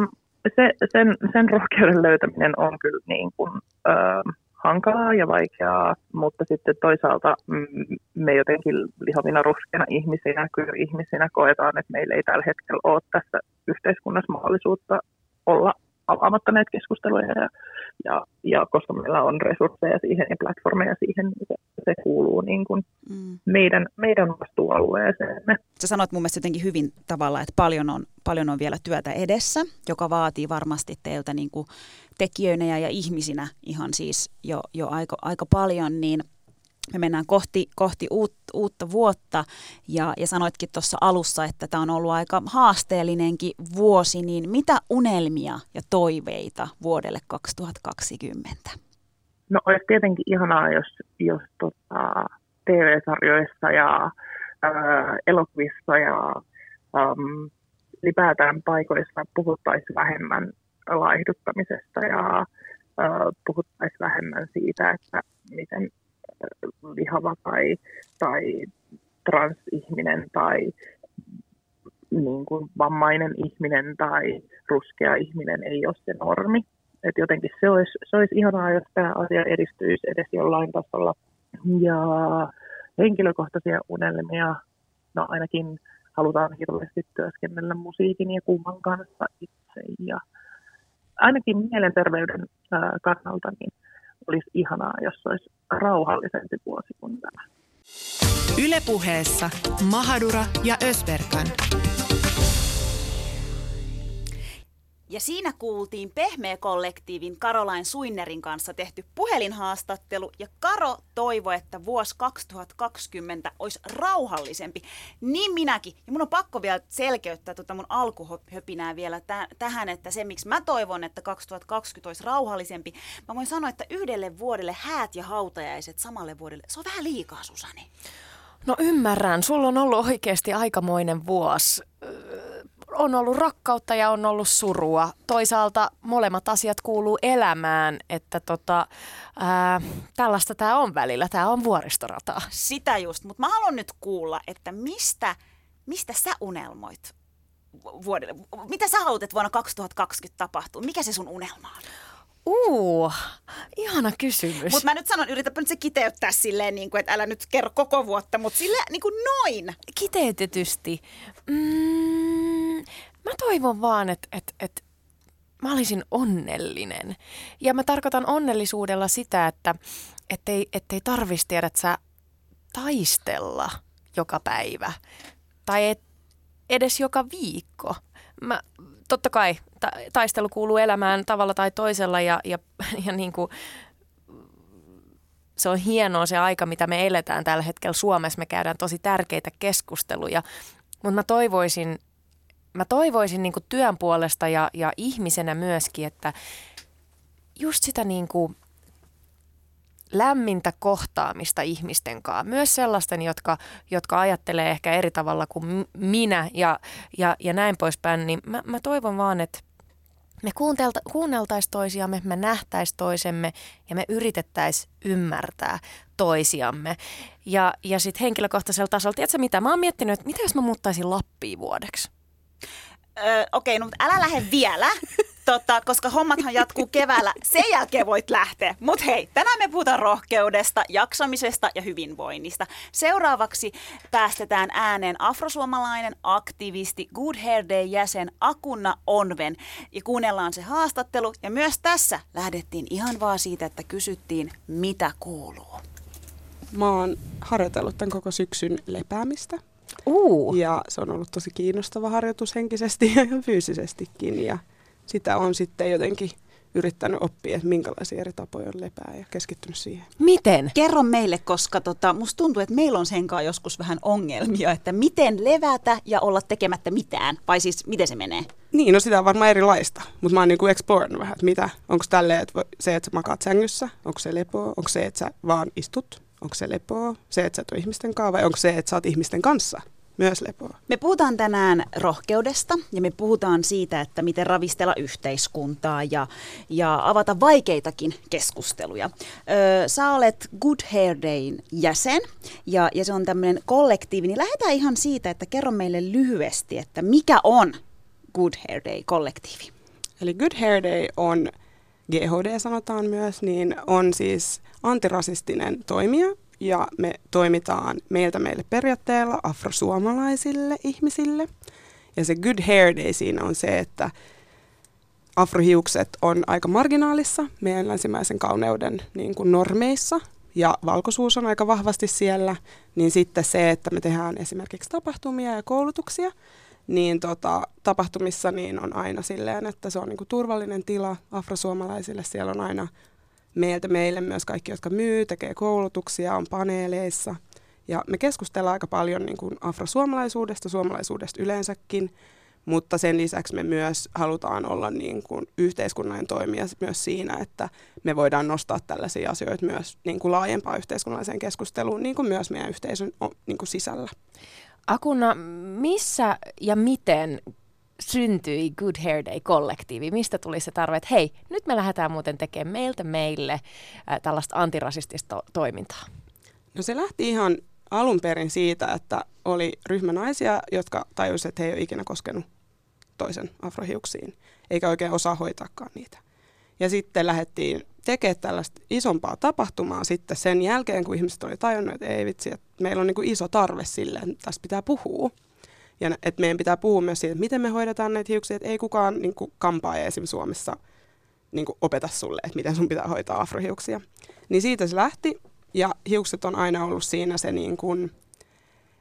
se, sen, sen rohkeuden löytäminen on kyllä niin kuin, ö, hankalaa ja vaikeaa, mutta sitten toisaalta mm, me jotenkin lihavina ruskeina ihmisinä, kyllä ihmisinä koetaan, että meillä ei tällä hetkellä ole tässä yhteiskunnassa mahdollisuutta olla avaamatta näitä keskusteluja ja, ja, ja koska meillä on resursseja siihen ja platformeja siihen, niin se, se kuuluu niin kuin mm. meidän, meidän vastuualueeseemme. Sä sanoit mun mielestä jotenkin hyvin tavalla, että paljon on, paljon on vielä työtä edessä, joka vaatii varmasti teiltä niin kuin tekijöinä ja, ihmisinä ihan siis jo, jo aika, aika paljon, niin me mennään kohti, kohti uut, uutta vuotta ja, ja sanoitkin tuossa alussa, että tämä on ollut aika haasteellinenkin vuosi, niin mitä unelmia ja toiveita vuodelle 2020? No olisi tietenkin ihanaa, jos, jos tota, TV-sarjoissa ja ää, elokuvissa ja äm, ylipäätään paikoissa puhuttaisiin vähemmän laihduttamisesta ja puhuttaisiin vähemmän siitä, että miten lihava tai, tai transihminen tai niin kuin vammainen ihminen tai ruskea ihminen ei ole se normi. Et jotenkin se olisi, se olisi ihanaa, jos tämä asia edistyisi edes jollain tasolla. Ja henkilökohtaisia unelmia, no ainakin halutaan hirveästi työskennellä musiikin ja kumman kanssa itse. Ja ainakin mielenterveyden kannalta niin olisi ihanaa, jos olisi rauhallisempi vuosi kuin tämä. Ylepuheessa Mahadura ja Ösberkan. Ja siinä kuultiin Pehmeä-kollektiivin Karolain Suinnerin kanssa tehty puhelinhaastattelu. Ja Karo toivoi, että vuosi 2020 olisi rauhallisempi. Niin minäkin. Ja mun on pakko vielä selkeyttää tuota mun alkuhöpinää vielä täh- tähän, että se miksi mä toivon, että 2020 olisi rauhallisempi. Mä voin sanoa, että yhdelle vuodelle häät ja hautajaiset samalle vuodelle, se on vähän liikaa, Susani. No ymmärrän, sulla on ollut oikeasti aikamoinen vuosi on ollut rakkautta ja on ollut surua. Toisaalta molemmat asiat kuuluu elämään, että tota, ää, tällaista tämä on välillä. Tämä on vuoristorataa. Sitä just, mutta mä haluan nyt kuulla, että mistä, mistä sä unelmoit vuodelle? Mitä sä haluat, että vuonna 2020 tapahtuu? Mikä se sun unelma on? Uu, ihana kysymys. Mutta mä nyt sanon, yritänpä nyt se kiteyttää silleen, niin kuin, että älä nyt kerro koko vuotta, mutta sille niin kuin noin. Kiteytetysti. Mm, mä toivon vaan, että et, et mä olisin onnellinen. Ja mä tarkoitan onnellisuudella sitä, että ettei, ettei tarvitsisi tiedä, että sä taistella joka päivä. Tai et, edes joka viikko. Mä, totta kai ta- taistelu kuuluu elämään tavalla tai toisella ja, ja, ja niin kuin, se on hienoa se aika, mitä me eletään tällä hetkellä Suomessa. Me käydään tosi tärkeitä keskusteluja, mutta mä toivoisin, mä toivoisin niin kuin työn puolesta ja, ja ihmisenä myöskin, että just sitä niin kuin lämmintä kohtaamista ihmisten kanssa. Myös sellaisten, jotka, jotka ajattelee ehkä eri tavalla kuin minä ja, ja, ja näin poispäin. Niin mä, mä toivon vaan, että me kuunneltaisiin toisiamme, me nähtäisiin toisemme ja me yritettäisiin ymmärtää toisiamme. Ja, ja sitten henkilökohtaisella tasolla, tiedätkö mitä, mä oon miettinyt, että mitä jos mä muuttaisin Lappiin vuodeksi? Okei, okay, no älä lähde vielä, tota, koska hommathan jatkuu keväällä. Sen jälkeen voit lähteä. Mutta hei, tänään me puhutaan rohkeudesta, jaksamisesta ja hyvinvoinnista. Seuraavaksi päästetään ääneen afrosuomalainen aktivisti Good Hair Day jäsen Akunna Onven. Ja kuunnellaan se haastattelu. Ja myös tässä lähdettiin ihan vaan siitä, että kysyttiin, mitä kuuluu. Mä oon harjoitellut tämän koko syksyn lepäämistä Uh. ja se on ollut tosi kiinnostava harjoitus henkisesti ja ihan fyysisestikin. Ja sitä on sitten jotenkin yrittänyt oppia, että minkälaisia eri tapoja on lepää ja keskittynyt siihen. Miten? Kerro meille, koska tota, musta tuntuu, että meillä on senkaan joskus vähän ongelmia, että miten levätä ja olla tekemättä mitään, vai siis miten se menee? Niin, no sitä on varmaan erilaista, mutta mä oon niinku vähän, että mitä, onko tälleen, että se, että sä makaat sängyssä, onko se lepoa, onko se, että sä vaan istut, onko se lepoa, se, että sä et ole ihmisten kanssa, vai onko se, että sä oot ihmisten kanssa myös lepoa. Me puhutaan tänään rohkeudesta ja me puhutaan siitä, että miten ravistella yhteiskuntaa ja, ja avata vaikeitakin keskusteluja. Öö, sä olet Good Hair Dayn jäsen ja, ja se on tämmöinen kollektiivi, niin lähdetään ihan siitä, että kerro meille lyhyesti, että mikä on Good Hair Day-kollektiivi? Eli Good Hair Day on, GHD sanotaan myös, niin on siis antirasistinen toimija, ja me toimitaan meiltä meille periaatteella afrosuomalaisille ihmisille. Ja se good hair day siinä on se, että afrohiukset on aika marginaalissa meidän länsimäisen kauneuden niin kuin normeissa ja valkoisuus on aika vahvasti siellä, niin sitten se, että me tehdään esimerkiksi tapahtumia ja koulutuksia, niin tota, tapahtumissa niin on aina silleen, että se on niin kuin turvallinen tila afrosuomalaisille. Siellä on aina meiltä meille myös kaikki, jotka myy, tekee koulutuksia, on paneeleissa. Ja me keskustellaan aika paljon niin kuin afrosuomalaisuudesta, suomalaisuudesta yleensäkin, mutta sen lisäksi me myös halutaan olla niin kuin yhteiskunnallinen toimija myös siinä, että me voidaan nostaa tällaisia asioita myös niin kuin laajempaan yhteiskunnalliseen keskusteluun, niin kuin myös meidän yhteisön niin kuin sisällä. Akuna, missä ja miten syntyi Good Hair Day-kollektiivi? Mistä tuli se tarve, että hei, nyt me lähdetään muuten tekemään meiltä meille tällaista antirasistista to- toimintaa? No se lähti ihan alun perin siitä, että oli ryhmä naisia, jotka tajusivat, että he ei ole ikinä koskenut toisen afrohiuksiin, eikä oikein osaa hoitaakaan niitä. Ja sitten lähdettiin tekemään tällaista isompaa tapahtumaa sitten sen jälkeen, kun ihmiset oli tajunnut, että ei vitsi, että meillä on niin kuin iso tarve sille, että tästä pitää puhua. Ja että meidän pitää puhua myös siitä, että miten me hoidetaan näitä hiuksia, että ei kukaan niin kuin kampaaja esimerkiksi Suomessa niin kuin opeta sulle, että miten sun pitää hoitaa afrohiuksia. Niin siitä se lähti, ja hiukset on aina ollut siinä se, niin kuin,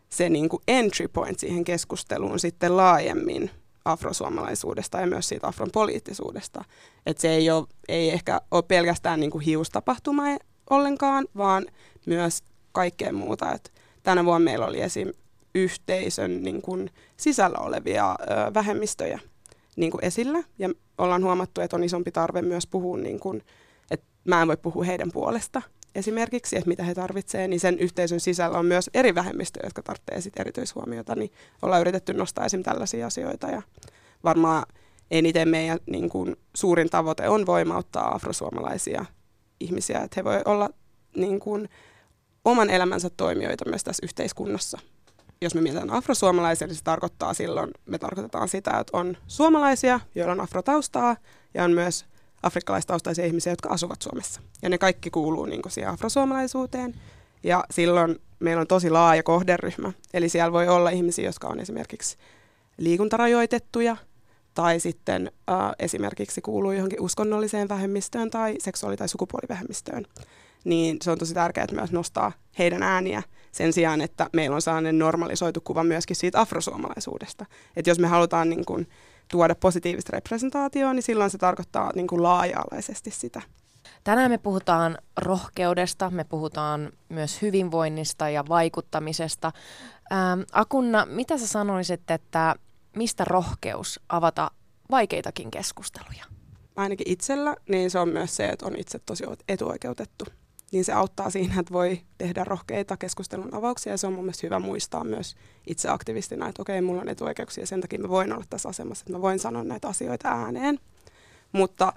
se niin kuin entry point siihen keskusteluun sitten laajemmin afrosuomalaisuudesta ja myös siitä afron poliittisuudesta. Että se ei, ole, ei ehkä ole pelkästään niin kuin hiustapahtuma ollenkaan, vaan myös kaikkea muuta. Et tänä vuonna meillä oli esim. Yhteisön niin kuin sisällä olevia ö, vähemmistöjä niin kuin esillä. Ja ollaan huomattu, että on isompi tarve myös puhua, niin kuin, että mä en voi puhua heidän puolesta esimerkiksi, että mitä he tarvitsevat, niin sen yhteisön sisällä on myös eri vähemmistöjä, jotka tarvitsevat sit erityishuomiota, niin ollaan yritetty nostaa esim. tällaisia asioita ja varmaan eniten meidän niin kuin, suurin tavoite on voimauttaa afrosuomalaisia ihmisiä, että he voi olla niin kuin, oman elämänsä toimijoita myös tässä yhteiskunnassa. Jos me mietitään afrosuomalaisia, niin se tarkoittaa silloin, me tarkoitetaan sitä, että on suomalaisia, joilla on afrotaustaa, ja on myös afrikkalaistaustaisia ihmisiä, jotka asuvat Suomessa. Ja ne kaikki kuuluu niin siihen afrosuomalaisuuteen. Ja silloin meillä on tosi laaja kohderyhmä. Eli siellä voi olla ihmisiä, jotka on esimerkiksi liikuntarajoitettuja, tai sitten äh, esimerkiksi kuuluu johonkin uskonnolliseen vähemmistöön tai seksuaali- tai sukupuolivähemmistöön. Niin se on tosi tärkeää myös nostaa heidän ääniä sen sijaan, että meillä on sellainen normalisoitu kuva myöskin siitä afrosuomalaisuudesta. Että jos me halutaan niin kuin, tuoda positiivista representaatioa, niin silloin se tarkoittaa niin kuin laaja-alaisesti sitä. Tänään me puhutaan rohkeudesta, me puhutaan myös hyvinvoinnista ja vaikuttamisesta. Ähm, Akunna, mitä sä sanoisit, että mistä rohkeus avata vaikeitakin keskusteluja? Ainakin itsellä, niin se on myös se, että on itse tosi etuoikeutettu niin se auttaa siinä, että voi tehdä rohkeita keskustelun avauksia ja se on mun mielestä hyvä muistaa myös itse aktivistina, että okei, mulla on etuoikeuksia sen takia mä voin olla tässä asemassa, että mä voin sanoa näitä asioita ääneen. Mutta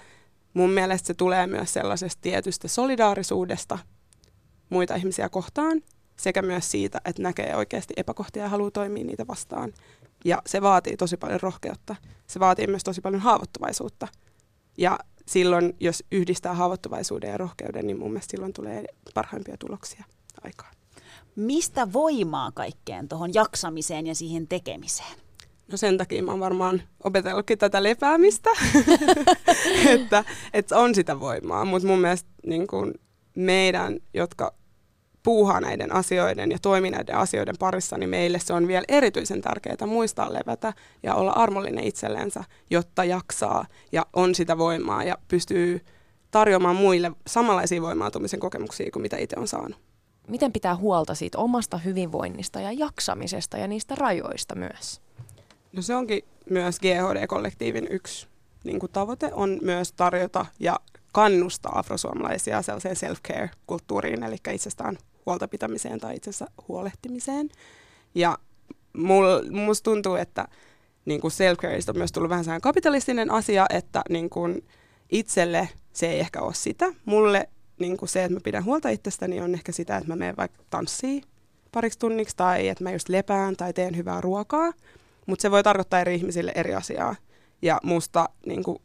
mun mielestä se tulee myös sellaisesta tietystä solidaarisuudesta muita ihmisiä kohtaan sekä myös siitä, että näkee oikeasti epäkohtia ja haluaa toimia niitä vastaan. Ja se vaatii tosi paljon rohkeutta. Se vaatii myös tosi paljon haavoittuvaisuutta. Ja silloin, jos yhdistää haavoittuvaisuuden ja rohkeuden, niin mun mielestä silloin tulee parhaimpia tuloksia aikaan. Mistä voimaa kaikkeen tuohon jaksamiseen ja siihen tekemiseen? No sen takia mä oon varmaan opetellutkin tätä lepäämistä, että, että on sitä voimaa, mutta mun mielestä niin kun meidän, jotka puuhaa näiden asioiden ja toimii näiden asioiden parissa, niin meille se on vielä erityisen tärkeää muistaa levätä ja olla armollinen itsellensä, jotta jaksaa ja on sitä voimaa ja pystyy tarjoamaan muille samanlaisia voimaantumisen kokemuksia kuin mitä itse on saanut. Miten pitää huolta siitä omasta hyvinvoinnista ja jaksamisesta ja niistä rajoista myös? No se onkin myös GHD-kollektiivin yksi niin kuin tavoite on myös tarjota ja kannustaa afrosuomalaisia sellaiseen self-care-kulttuuriin, eli itsestään huolta pitämiseen tai itsensä huolehtimiseen. Ja mul, musta tuntuu, että niin kuin self-care on myös tullut vähän sellainen kapitalistinen asia, että niin kuin itselle se ei ehkä ole sitä. Mulle niin kuin se, että mä pidän huolta itsestäni, on ehkä sitä, että mä menen vaikka tanssiin pariksi tunniksi tai että mä just lepään tai teen hyvää ruokaa. Mutta se voi tarkoittaa eri ihmisille eri asiaa. Ja musta niin kuin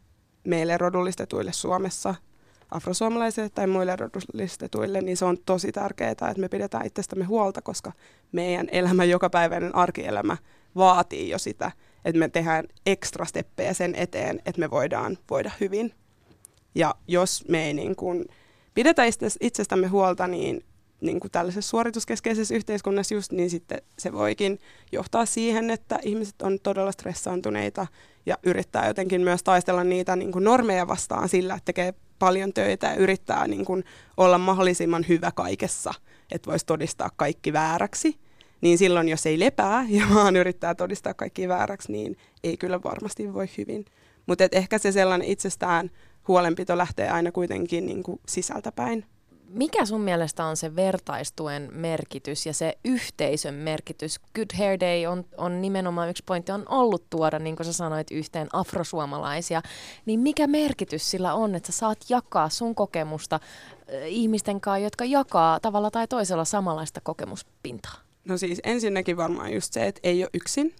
meille rodullistetuille Suomessa afrosuomalaisille tai muille rodullistetuille, niin se on tosi tärkeää, että me pidetään itsestämme huolta, koska meidän elämä, jokapäiväinen arkielämä vaatii jo sitä, että me tehdään ekstra steppejä sen eteen, että me voidaan voida hyvin. Ja jos me ei niin kuin pidetä itsestämme huolta, niin, niin kuin tällaisessa suorituskeskeisessä yhteiskunnassa just, niin sitten se voikin johtaa siihen, että ihmiset on todella stressaantuneita ja yrittää jotenkin myös taistella niitä niin kuin normeja vastaan sillä, että tekee paljon töitä ja yrittää niin kuin olla mahdollisimman hyvä kaikessa, että voisi todistaa kaikki vääräksi, niin silloin jos ei lepää ja vaan yrittää todistaa kaikki vääräksi, niin ei kyllä varmasti voi hyvin. Mutta ehkä se sellainen itsestään huolenpito lähtee aina kuitenkin niin kuin sisältäpäin. Mikä sun mielestä on se vertaistuen merkitys ja se yhteisön merkitys? Good Hair Day on, on nimenomaan yksi pointti, on ollut tuoda, niin kuin sä sanoit, yhteen afrosuomalaisia. Niin mikä merkitys sillä on, että sä saat jakaa sun kokemusta äh, ihmisten kanssa, jotka jakaa tavalla tai toisella samanlaista kokemuspintaa? No siis ensinnäkin varmaan just se, että ei ole yksin,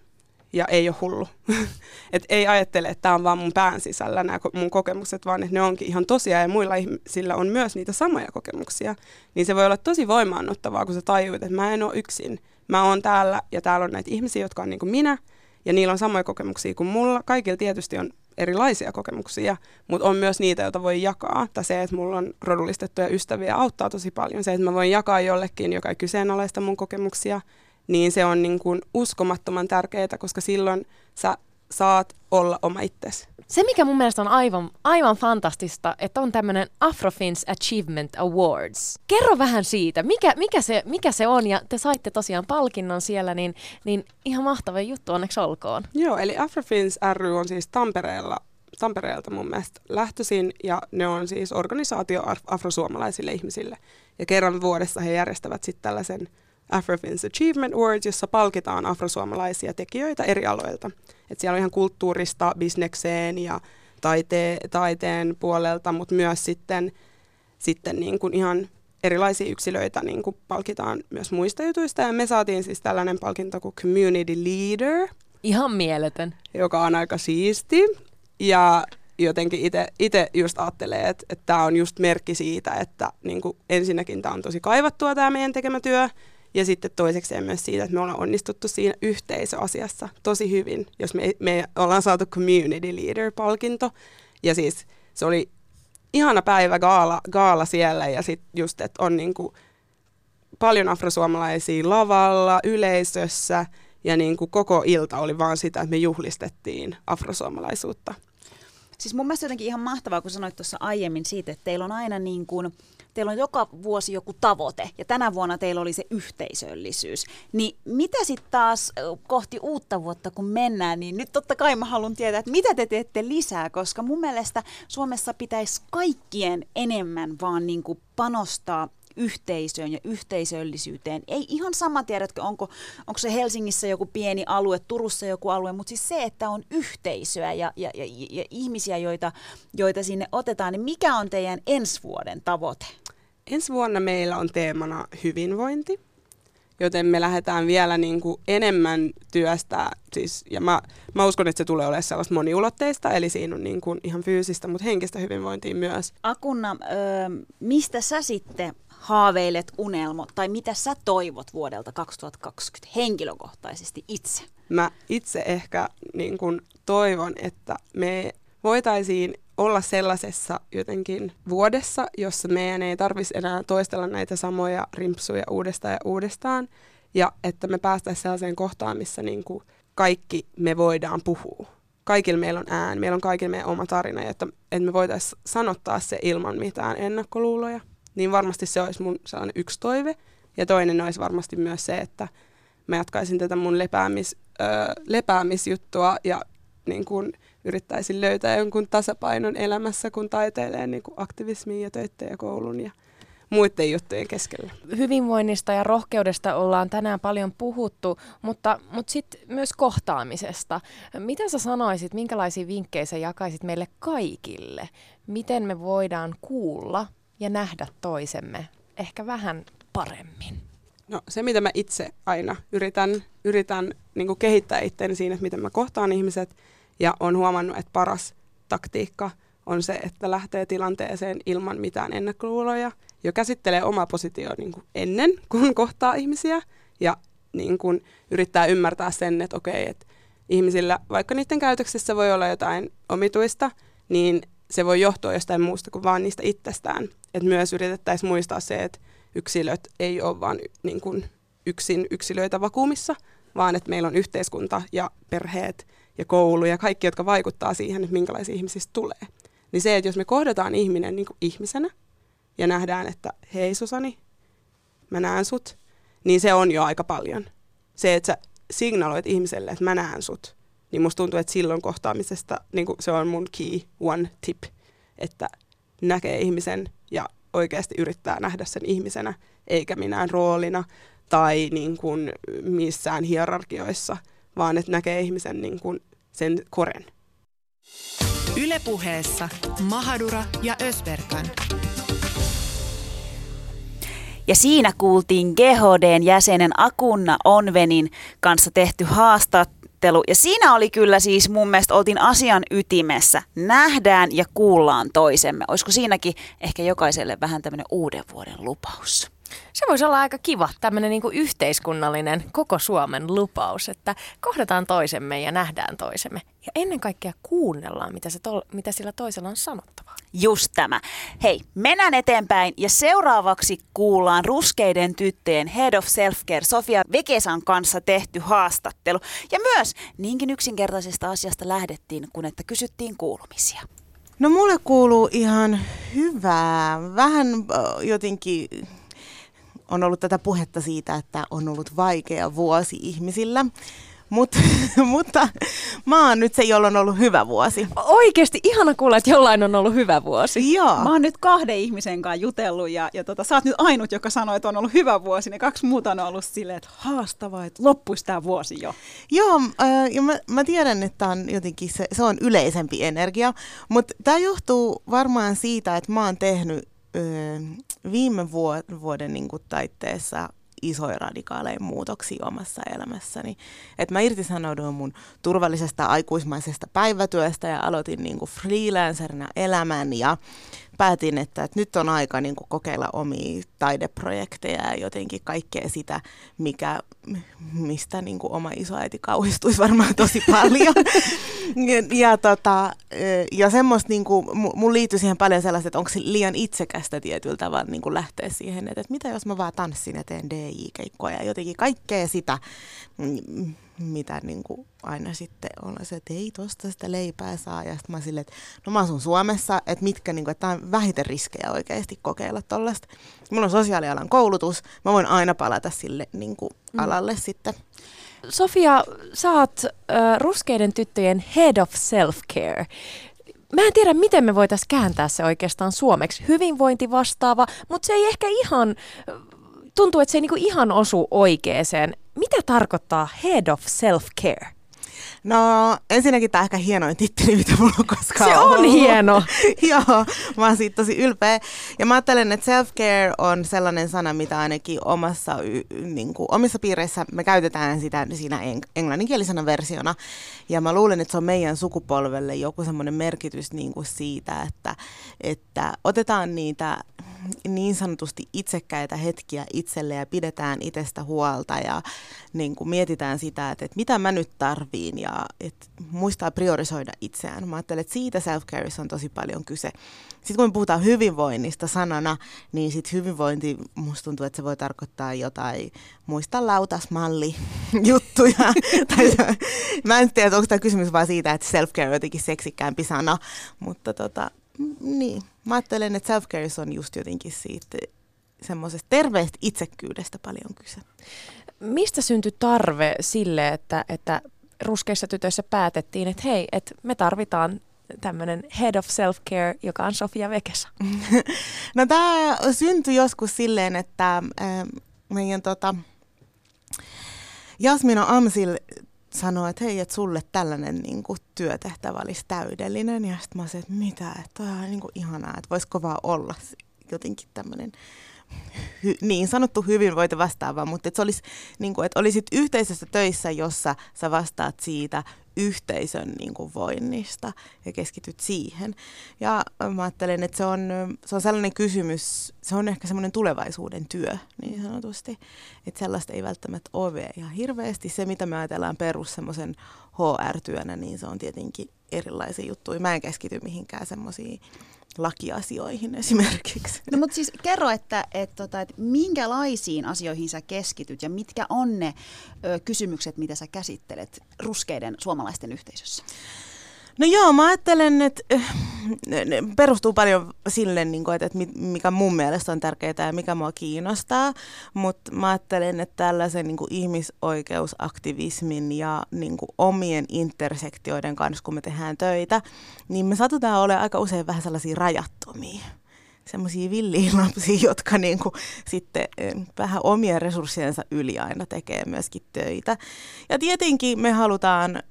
ja ei ole hullu. et ei ajattele, että tämä on vaan mun pään sisällä nämä mun kokemukset, vaan että ne onkin ihan tosia ja muilla ihmisillä on myös niitä samoja kokemuksia. Niin se voi olla tosi voimaannuttavaa, kun sä tajuut, että mä en ole yksin. Mä oon täällä ja täällä on näitä ihmisiä, jotka on niin kuin minä ja niillä on samoja kokemuksia kuin mulla. Kaikilla tietysti on erilaisia kokemuksia, mutta on myös niitä, joita voi jakaa. Tai se, että mulla on rodullistettuja ystäviä, auttaa tosi paljon. Se, että mä voin jakaa jollekin, joka ei kyseenalaista mun kokemuksia, niin se on niin kuin uskomattoman tärkeää, koska silloin sä saat olla oma itsesi. Se, mikä mun mielestä on aivan, aivan fantastista, että on tämmöinen Afrofins Achievement Awards. Kerro vähän siitä, mikä, mikä, se, mikä se on, ja te saitte tosiaan palkinnon siellä, niin, niin ihan mahtava juttu, onneksi olkoon. Joo, eli Afrofins ry on siis Tampereella Tampereelta mun mielestä lähtöisin ja ne on siis organisaatio afrosuomalaisille ihmisille. Ja kerran vuodessa he järjestävät sitten tällaisen Afrofins Achievement Awards, jossa palkitaan afrosuomalaisia tekijöitä eri aloilta. Et siellä on ihan kulttuurista bisnekseen ja taite, taiteen puolelta, mutta myös sitten, sitten niin kuin ihan erilaisia yksilöitä niin kuin palkitaan myös muista jutuista. Ja me saatiin siis tällainen palkinto kuin Community Leader. Ihan mieletön. Joka on aika siisti. Ja jotenkin itse just ajattelee, että, että tämä on just merkki siitä, että niin kuin ensinnäkin tämä on tosi kaivattua tämä meidän tekemä työ, ja sitten toisekseen myös siitä, että me ollaan onnistuttu siinä yhteisöasiassa tosi hyvin, jos me, me ollaan saatu Community Leader-palkinto. Ja siis se oli ihana päivä gaala, gaala siellä ja sitten just, että on niinku paljon afrosuomalaisia lavalla, yleisössä ja niinku koko ilta oli vaan sitä, että me juhlistettiin afrosuomalaisuutta. Siis mun mielestä jotenkin ihan mahtavaa, kun sanoit tuossa aiemmin siitä, että teillä on aina niin kuin – teillä on joka vuosi joku tavoite ja tänä vuonna teillä oli se yhteisöllisyys. Niin mitä sitten taas kohti uutta vuotta kun mennään, niin nyt totta kai mä haluan tietää, että mitä te teette lisää, koska mun mielestä Suomessa pitäisi kaikkien enemmän vaan niin kuin panostaa yhteisöön ja yhteisöllisyyteen. Ei ihan sama, tiedätkö, onko, onko se Helsingissä joku pieni alue, Turussa joku alue, mutta siis se, että on yhteisöä ja, ja, ja, ja ihmisiä, joita, joita sinne otetaan, niin mikä on teidän ensi vuoden tavoite? Ensi vuonna meillä on teemana hyvinvointi, joten me lähdetään vielä niin kuin enemmän työstä, siis, ja mä, mä uskon, että se tulee olemaan sellaista moniulotteista, eli siinä on niin kuin ihan fyysistä, mutta henkistä hyvinvointia myös. Akunna, ö, mistä sä sitten haaveilet unelmo, tai mitä sä toivot vuodelta 2020 henkilökohtaisesti itse? Mä itse ehkä niin kuin toivon, että me voitaisiin olla sellaisessa jotenkin vuodessa, jossa meidän ei tarvitsisi enää toistella näitä samoja rimpsuja uudestaan ja uudestaan, ja että me päästäisiin sellaiseen kohtaan, missä niin kuin kaikki me voidaan puhua. Kaikilla meillä on ään, meillä on kaikilla meidän oma tarina, että, että me voitaisiin sanottaa se ilman mitään ennakkoluuloja. Niin varmasti se olisi mun sellainen yksi toive. Ja toinen olisi varmasti myös se, että mä jatkaisin tätä mun lepäämis, ö, lepäämisjuttua ja niin kuin yrittäisin löytää jonkun tasapainon elämässä, kun taiteilee niin kuin aktivismin ja töiden ja koulun ja muiden juttujen keskellä. Hyvinvoinnista ja rohkeudesta ollaan tänään paljon puhuttu, mutta, mutta sitten myös kohtaamisesta. Mitä sä sanoisit, minkälaisia vinkkejä sä jakaisit meille kaikille? Miten me voidaan kuulla ja nähdä toisemme ehkä vähän paremmin? No se, mitä mä itse aina yritän, yritän niin kehittää itseäni siinä, että miten mä kohtaan ihmiset – ja on huomannut, että paras taktiikka on se, että lähtee tilanteeseen ilman mitään ennakkoluuloja jo käsittelee omaa positioa niin kuin ennen kuin kohtaa ihmisiä ja niin kuin yrittää ymmärtää sen, että okei, että ihmisillä, vaikka niiden käytöksessä voi olla jotain omituista, niin se voi johtua jostain muusta kuin vaan niistä itsestään. Että myös yritettäisiin muistaa se, että yksilöt ei ole vain niin kuin yksin yksilöitä vakuumissa, vaan että meillä on yhteiskunta ja perheet ja koulu ja kaikki, jotka vaikuttaa siihen, että minkälaisia ihmisistä tulee. Niin se, että jos me kohdataan ihminen niin kuin ihmisenä ja nähdään, että hei Susani, mä näen sut, niin se on jo aika paljon. Se, että sä signaloit ihmiselle, että mä näen sut, niin musta tuntuu, että silloin kohtaamisesta niin se on mun key one tip, että näkee ihmisen ja oikeasti yrittää nähdä sen ihmisenä, eikä minään roolina tai niin kuin missään hierarkioissa, vaan että näkee ihmisen niin kuin sen koren. Ylepuheessa Mahadura ja Ösberkan. Ja siinä kuultiin GHDn jäsenen Akunna Onvenin kanssa tehty haastattelu. Ja siinä oli kyllä siis mun mielestä oltiin asian ytimessä. Nähdään ja kuullaan toisemme. Olisiko siinäkin ehkä jokaiselle vähän tämmöinen uuden vuoden lupaus? Se voisi olla aika kiva, tämmöinen niin yhteiskunnallinen koko Suomen lupaus, että kohdataan toisemme ja nähdään toisemme. Ja ennen kaikkea kuunnellaan, mitä, se tol- mitä sillä toisella on sanottavaa. Just tämä. Hei, mennään eteenpäin ja seuraavaksi kuullaan ruskeiden tyttöjen Head of Self-Care Sofia Vekesan kanssa tehty haastattelu. Ja myös niinkin yksinkertaisesta asiasta lähdettiin, kun että kysyttiin kuulumisia. No mulle kuuluu ihan hyvää. Vähän jotenkin on ollut tätä puhetta siitä, että on ollut vaikea vuosi ihmisillä. Mut, mutta mä oon nyt se, jolla on ollut hyvä vuosi. Oikeasti ihana kuulla, että jollain on ollut hyvä vuosi. Joo. Mä oon nyt kahden ihmisen kanssa jutellut ja, ja tota, sä oot nyt ainut, joka sanoi, että on ollut hyvä vuosi. Ne kaksi muuta on ollut silleen, että haastavaa, että loppuisi tämä vuosi jo. Joo, äh, ja mä, mä tiedän, että on jotenkin se, se on yleisempi energia, mutta tämä johtuu varmaan siitä, että mä oon tehnyt öö, viime vuoden niin kuin taitteessa isoja radikaaleja muutoksia omassa elämässäni. Et mä irtisanouduin mun turvallisesta aikuismaisesta päivätyöstä ja aloitin niin kuin freelancerina elämän ja päätin, että, että nyt on aika niin kuin kokeilla omia taideprojekteja ja jotenkin kaikkea sitä, mikä, mistä niin kuin oma isoäiti kauhistuisi varmaan tosi paljon. ja, ja, tota, ja semmoista, niin kuin, mun liittyy siihen paljon sellaista, että onko se liian itsekästä tietyllä tavalla niin kuin lähteä siihen, että, että mitä jos mä vaan tanssin ja teen DJ-keikkoja ja jotenkin kaikkea sitä, mitä niin kuin aina sitten on se, että ei tosta sitä leipää saa. Ja sitten mä silleen, että no mä asun Suomessa, että mitkä, niin kuin, että on vähiten riskejä oikeasti kokeilla tollasta. Mulla on sosiaalialan koulutus, mä voin aina palata sille niin kuin, mm. alalle mm. sitten. Sofia, sä oot äh, ruskeiden tyttöjen head of self-care. Mä en tiedä, miten me voitaisiin kääntää se oikeastaan suomeksi. Hyvinvointi vastaava, mutta se ei ehkä ihan, tuntuu, että se ei niinku ihan osu oikeeseen mitä tarkoittaa Head of Self-Care? No ensinnäkin tämä ehkä hienoin titteli, mitä mulla on koskaan Se on ollut. hieno. Joo, mä oon siitä tosi ylpeä. Ja mä ajattelen, että self-care on sellainen sana, mitä ainakin omassa, niin kuin, omissa piireissä me käytetään sitä siinä englanninkielisenä versiona. Ja mä luulen, että se on meidän sukupolvelle joku semmoinen merkitys niin kuin siitä, että, että otetaan niitä niin sanotusti itsekkäitä hetkiä itselle ja pidetään itsestä huolta ja niin kuin mietitään sitä, että, että mitä mä nyt tarviin ja että muistaa priorisoida itseään. Mä ajattelen, että siitä self-careissa on tosi paljon kyse. Sitten kun me puhutaan hyvinvoinnista sanana, niin sitten hyvinvointi, musta tuntuu, että se voi tarkoittaa jotain, muista lautasmalli juttuja. tai, mä en tiedä, onko tämä kysymys vain siitä, että self-care on jotenkin seksikkäämpi sana, mutta tota, niin, mä ajattelen, että self-care on just jotenkin siitä semmoisesta terveestä itsekkyydestä paljon kyse. Mistä syntyi tarve sille, että, että ruskeissa tytöissä päätettiin, että hei, että me tarvitaan tämmöinen head of self-care, joka on Sofia Vekesa? no tämä syntyi joskus silleen, että äh, meidän tota, Jasmina Amsil sanoi, että hei, että sulle tällainen niin kuin, työtehtävä olisi täydellinen. Ja sitten mä sanoin, että mitä, että on niin kuin, ihanaa, että voisiko vaan olla jotenkin tämmöinen hy, niin sanottu hyvinvointi vastaava, mutta että, se olisi, niin kuin, että olisit yhteisössä töissä, jossa sä vastaat siitä yhteisön niin kuin, voinnista ja keskityt siihen. Ja mä ajattelen, että se on, se on sellainen kysymys, se on ehkä semmoinen tulevaisuuden työ niin sanotusti, että sellaista ei välttämättä ole ihan hirveästi. Se, mitä me ajatellaan perus semmoisen HR-työnä, niin se on tietenkin erilaisia juttuja. Mä en keskity mihinkään semmoisiin lakiasioihin esimerkiksi. No mutta siis kerro, että, että, tota, että minkälaisiin asioihin sä keskityt ja mitkä on ne ö, kysymykset, mitä sä käsittelet ruskeiden suomalaisten yhteisössä? No joo, mä ajattelen, että äh, perustuu paljon sille, niin että mikä mun mielestä on tärkeää ja mikä mua kiinnostaa, mutta mä ajattelen, että tällaisen niin kuin ihmisoikeusaktivismin ja niin kuin omien intersektioiden kanssa, kun me tehdään töitä, niin me satutaan olemaan aika usein vähän sellaisia rajattomia semmoisia villiä lapsia, jotka niin kuin sitten eh, vähän omien resurssiensa yli aina tekee myöskin töitä. Ja tietenkin me halutaan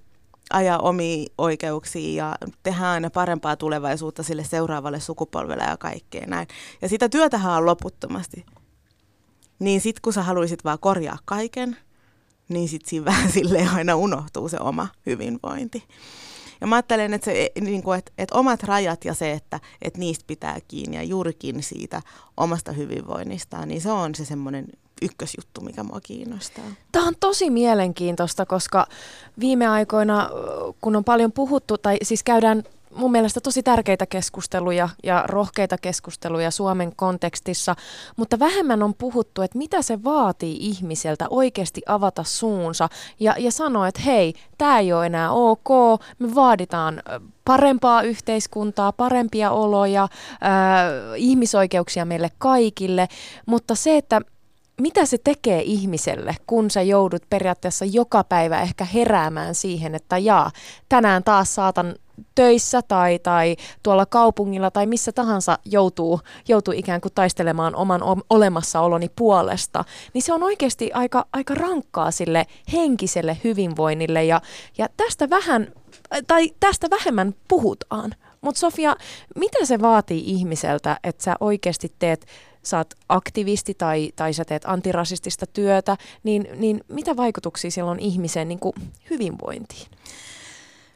ajaa omia oikeuksia ja tehdä aina parempaa tulevaisuutta sille seuraavalle sukupolvelle ja kaikkea näin. Ja sitä työtähän on loputtomasti. Niin sit kun sä haluaisit vaan korjaa kaiken, niin sit siinä vähän silleen aina unohtuu se oma hyvinvointi. Ja mä ajattelen, että, se, niin kuin, että, että omat rajat ja se, että, että niistä pitää kiinni ja juurikin siitä omasta hyvinvoinnistaan, niin se on se semmoinen ykkösjuttu, mikä mua kiinnostaa. Tämä on tosi mielenkiintoista, koska viime aikoina, kun on paljon puhuttu, tai siis käydään mun mielestä tosi tärkeitä keskusteluja ja rohkeita keskusteluja Suomen kontekstissa, mutta vähemmän on puhuttu, että mitä se vaatii ihmiseltä oikeasti avata suunsa ja, ja sanoa, että hei, tämä ei ole enää ok, me vaaditaan parempaa yhteiskuntaa, parempia oloja, äh, ihmisoikeuksia meille kaikille, mutta se, että mitä se tekee ihmiselle, kun sä joudut periaatteessa joka päivä ehkä heräämään siihen, että jaa, tänään taas saatan töissä tai, tai tuolla kaupungilla tai missä tahansa joutuu, joutuu ikään kuin taistelemaan oman olemassaoloni puolesta, niin se on oikeasti aika, aika rankkaa sille henkiselle hyvinvoinnille ja, ja tästä vähän tai tästä vähemmän puhutaan. Mutta Sofia, mitä se vaatii ihmiseltä, että sä oikeasti teet sä oot aktivisti tai, tai sä teet antirasistista työtä, niin, niin mitä vaikutuksia sillä on ihmisen niin hyvinvointiin?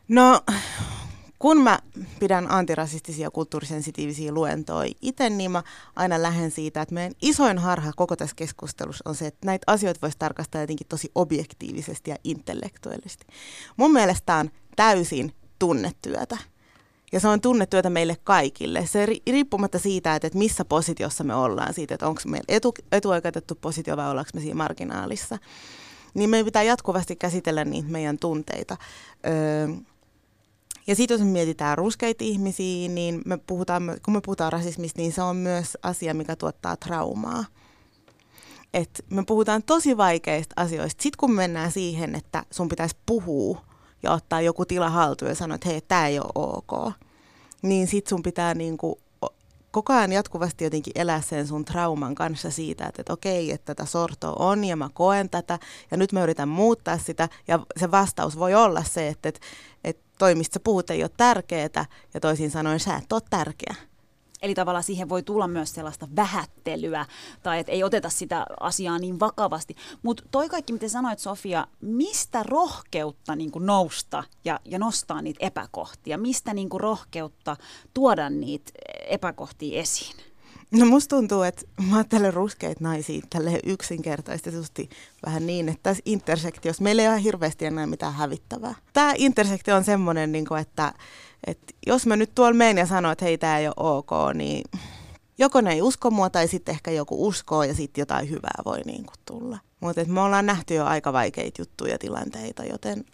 No, kun mä pidän antirasistisia kulttuurisensitiivisiä luentoja itse, niin mä aina lähden siitä, että meidän isoin harha koko tässä keskustelussa on se, että näitä asioita voisi tarkastaa jotenkin tosi objektiivisesti ja intellektuellisesti. Mun mielestä on täysin tunnetyötä. Ja se on tunnetyötä meille kaikille. Se riippumatta siitä, että missä positiossa me ollaan, siitä, että onko meillä etu, etuoikeutettu positio vai ollaanko me siinä marginaalissa. Niin meidän pitää jatkuvasti käsitellä niitä meidän tunteita. Öö, ja sitten jos me mietitään ruskeita ihmisiä, niin me puhutaan, kun me puhutaan rasismista, niin se on myös asia, mikä tuottaa traumaa. Et me puhutaan tosi vaikeista asioista. Sitten kun mennään siihen, että sun pitäisi puhua ja ottaa joku tila haltuun ja sanoa, että hei, tämä ei ole ok, niin sit sun pitää niinku koko ajan jatkuvasti jotenkin elää sen sun trauman kanssa siitä, että, että okei, että tätä sortoa on ja mä koen tätä ja nyt mä yritän muuttaa sitä ja se vastaus voi olla se, että, että, että toi, mistä sä puhut, ei ole tärkeää ja toisin sanoen sä et ole tärkeä. Eli tavallaan siihen voi tulla myös sellaista vähättelyä tai että ei oteta sitä asiaa niin vakavasti. Mutta toi kaikki, mitä sanoit Sofia, mistä rohkeutta niin nousta ja, ja nostaa niitä epäkohtia? Mistä niin rohkeutta tuoda niitä epäkohtia esiin? No musta tuntuu, että mä ajattelen ruskeita naisia tälle yksinkertaisesti vähän niin, että tässä intersektiossa meillä ei ole hirveästi enää mitään hävittävää. Tämä intersektio on semmoinen, niin että, että jos mä nyt tuolla menen ja sanon, että hei, tämä ei ole ok, niin joko ne ei usko mua tai sitten ehkä joku uskoo ja sitten jotain hyvää voi niin kuin tulla. Mutta me ollaan nähty jo aika vaikeita juttuja tilanteita, joten...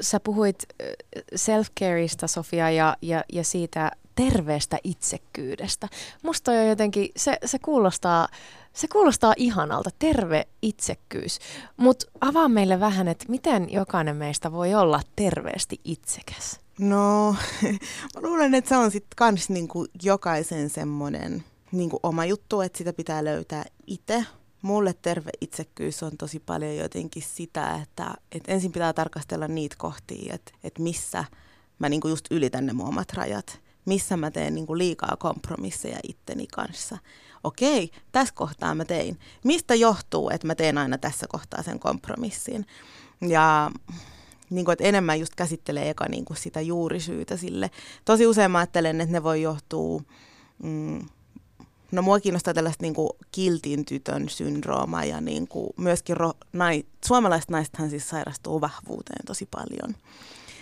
Sä puhuit self-careista, Sofia, ja, ja, ja siitä terveestä itsekkyydestä. Musta on jotenkin, se, se, kuulostaa, se kuulostaa ihanalta, terve itsekkyys. Mutta avaa meille vähän, että miten jokainen meistä voi olla terveesti itsekäs? No, mä luulen, että se on sitten kans niinku jokaisen semmoinen niinku oma juttu, että sitä pitää löytää itse. Mulle terve itsekkyys on tosi paljon jotenkin sitä, että, että ensin pitää tarkastella niitä kohtia, että, että missä mä niinku just ylitän ne omat rajat missä mä teen niin kuin liikaa kompromisseja itteni kanssa. Okei, tässä kohtaa mä tein. Mistä johtuu, että mä teen aina tässä kohtaa sen kompromissin? Ja niin kuin, että enemmän just käsittelee eka niin kuin sitä juurisyytä sille. Tosi usein mä ajattelen, että ne voi johtua... Mm, No mua kiinnostaa tällaista niin kiltin tytön syndrooma ja niin kuin myöskin ro, nai, suomalaiset naisethan siis sairastuu vahvuuteen tosi paljon.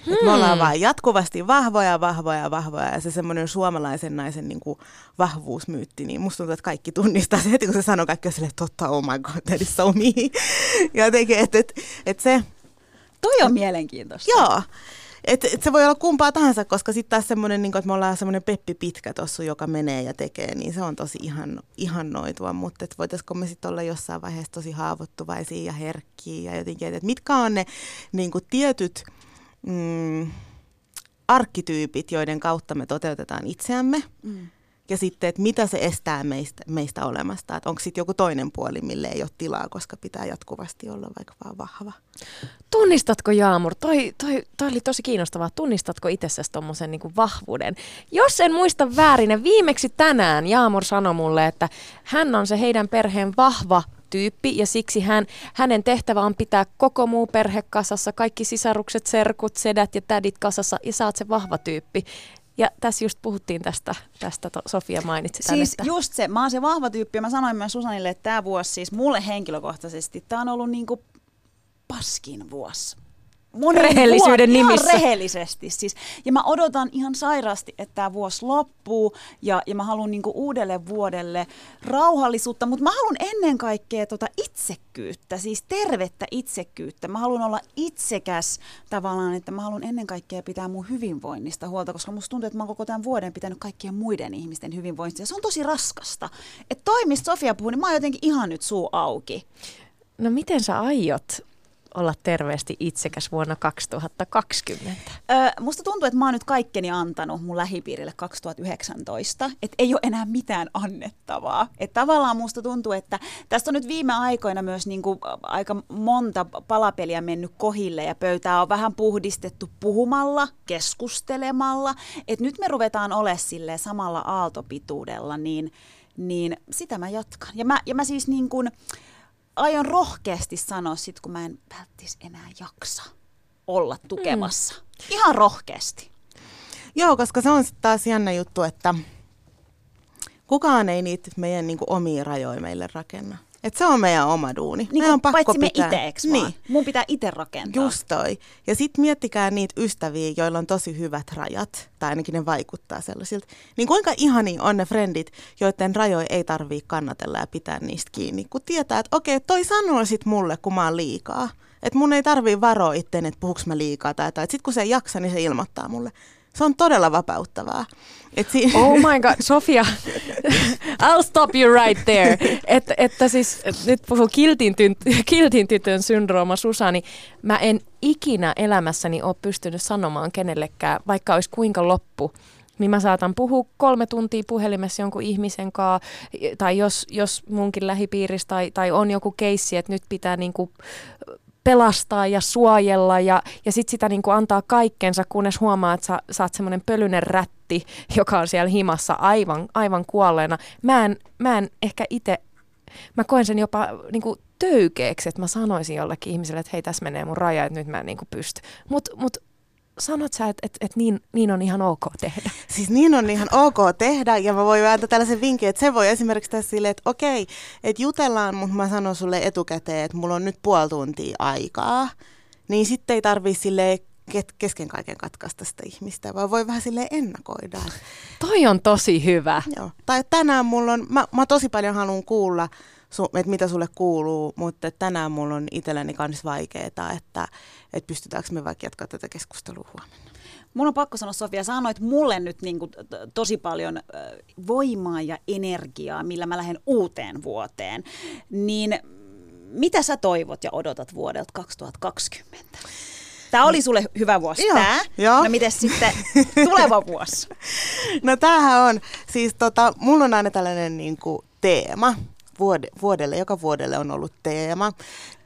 Hmm. Et me ollaan hmm. vaan jatkuvasti vahvoja, vahvoja, vahvoja ja se semmoinen suomalaisen naisen niin kuin vahvuusmyytti, niin musta tuntuu, että kaikki tunnistaa se heti, kun se sanoo kaikki sille totta, oh my god, that is so me. ja jotenkin, että et, et se... Toi on mielenkiintoista. Joo. et, et se voi olla kumpaa tahansa, koska sitten taas semmoinen, niin että me ollaan semmoinen Peppi Pitkä tossu, joka menee ja tekee, niin se on tosi ihan, ihannoitua, mutta voitaisiko me sitten olla jossain vaiheessa tosi haavoittuvaisia ja herkkiä ja jotenkin, että mitkä on ne niin kuin tietyt mm, arkkityypit, joiden kautta me toteutetaan itseämme. Mm ja sitten, että mitä se estää meistä, meistä olemasta. Että onko sitten joku toinen puoli, mille ei ole tilaa, koska pitää jatkuvasti olla vaikka vaan vahva. Tunnistatko Jaamur, toi, toi, toi oli tosi kiinnostavaa, tunnistatko itsessäsi tuommoisen niin vahvuuden? Jos en muista väärin, ja viimeksi tänään Jaamur sanoi mulle, että hän on se heidän perheen vahva tyyppi ja siksi hän, hänen tehtävä on pitää koko muu perhe kasassa, kaikki sisarukset, serkut, sedät ja tädit kasassa ja saat se vahva tyyppi. Ja tässä just puhuttiin tästä, tästä Sofia mainitsi tämän, Siis että... just se, mä oon se vahva tyyppi ja mä sanoin myös Susanille, että tämä vuosi siis mulle henkilökohtaisesti, tämä on ollut niinku paskin vuosi monen rehellisyyden vuoden, nimissä. Ihan rehellisesti siis. Ja mä odotan ihan sairaasti, että tämä vuosi loppuu ja, ja mä haluan niinku uudelle vuodelle rauhallisuutta, mutta mä haluan ennen kaikkea tota itsekkyyttä, siis tervettä itsekkyyttä. Mä haluan olla itsekäs tavallaan, että mä haluan ennen kaikkea pitää mun hyvinvoinnista huolta, koska musta tuntuu, että mä oon koko tämän vuoden pitänyt kaikkien muiden ihmisten hyvinvoinnista ja se on tosi raskasta. Että toi, mistä Sofia puhui, niin mä oon jotenkin ihan nyt suu auki. No miten sä aiot olla terveesti itsekäs vuonna 2020? Öö, musta tuntuu, että mä oon nyt kaikkeni antanut mun lähipiirille 2019, että ei ole enää mitään annettavaa. Että tavallaan musta tuntuu, että tästä on nyt viime aikoina myös niinku aika monta palapeliä mennyt kohille ja pöytää on vähän puhdistettu puhumalla, keskustelemalla. Että nyt me ruvetaan olemaan samalla aaltopituudella, niin, niin sitä mä jatkan. Ja mä, ja mä siis niin kuin, aion rohkeasti sanoa sit, kun mä en välttis enää jaksa olla tukemassa. Mm. Ihan rohkeasti. Joo, koska se on sitten taas jännä juttu, että kukaan ei niitä meidän niinku omia rajoja meille rakenna. Et se on meidän oma duuni. Niin on pakko paitsi pitää. me itse, niin. Mun pitää itse rakentaa. Just toi. Ja sitten miettikää niitä ystäviä, joilla on tosi hyvät rajat, tai ainakin ne vaikuttaa sellaisilta. Niin kuinka ihani on ne frendit, joiden rajoja ei tarvii kannatella ja pitää niistä kiinni. Kun tietää, että okei, toi sanoo sit mulle, kun mä oon liikaa. Että mun ei tarvii varoa itteen, että puhuks mä liikaa tai jotain. Sitten kun se ei jaksa, niin se ilmoittaa mulle. Se on todella vapauttavaa. Et si- oh my god, Sofia, I'll stop you right there. Et, että siis, et nyt puhuu kiltin, kiltin tytön syndrooma Susani. Mä en ikinä elämässäni ole pystynyt sanomaan kenellekään, vaikka olisi kuinka loppu niin mä saatan puhua kolme tuntia puhelimessa jonkun ihmisen kanssa, tai jos, jos munkin lähipiirissä tai, tai on joku keissi, että nyt pitää niinku pelastaa ja suojella ja, ja sitten sitä niin kuin antaa kaikkensa, kunnes huomaa, että sä, sä oot semmoinen pölyinen rätti, joka on siellä himassa aivan, aivan kuolleena. Mä en, mä en ehkä itse, mä koen sen jopa niin kuin töykeeksi, että mä sanoisin jollekin ihmiselle, että hei, tässä menee mun raja, että nyt mä en niin kuin pysty. Mutta mut sanot sä, että, että, että niin, niin on ihan ok tehdä? Siis niin on ihan ok tehdä ja mä voin antaa tällaisen vinkin, että se voi esimerkiksi tässä silleen, että okei, että jutellaan, mutta mä sanon sulle etukäteen, että mulla on nyt puoli tuntia aikaa. Niin sitten ei tarvii sille kesken kaiken katkaista sitä ihmistä, vaan voi vähän sille ennakoida. Toi on tosi hyvä. Joo. Tai tänään mulla on, mä, mä tosi paljon haluan kuulla, että mitä sulle kuuluu, mutta tänään mulla on itselläni myös vaikeaa, että, että pystytäänkö me vaikka jatkaa tätä keskustelua huomenna. Mun on pakko sanoa, Sofia, sä annoit mulle nyt niin kuin tosi paljon voimaa ja energiaa, millä mä lähden uuteen vuoteen. Niin mitä sä toivot ja odotat vuodelta 2020? Tämä oli sulle hyvä vuosi, Joo, tämä. Jo. No miten sitten tuleva vuosi? No tämähän on, siis tota, mulla on aina tällainen niin kuin teema, vuodelle, joka vuodelle on ollut teema.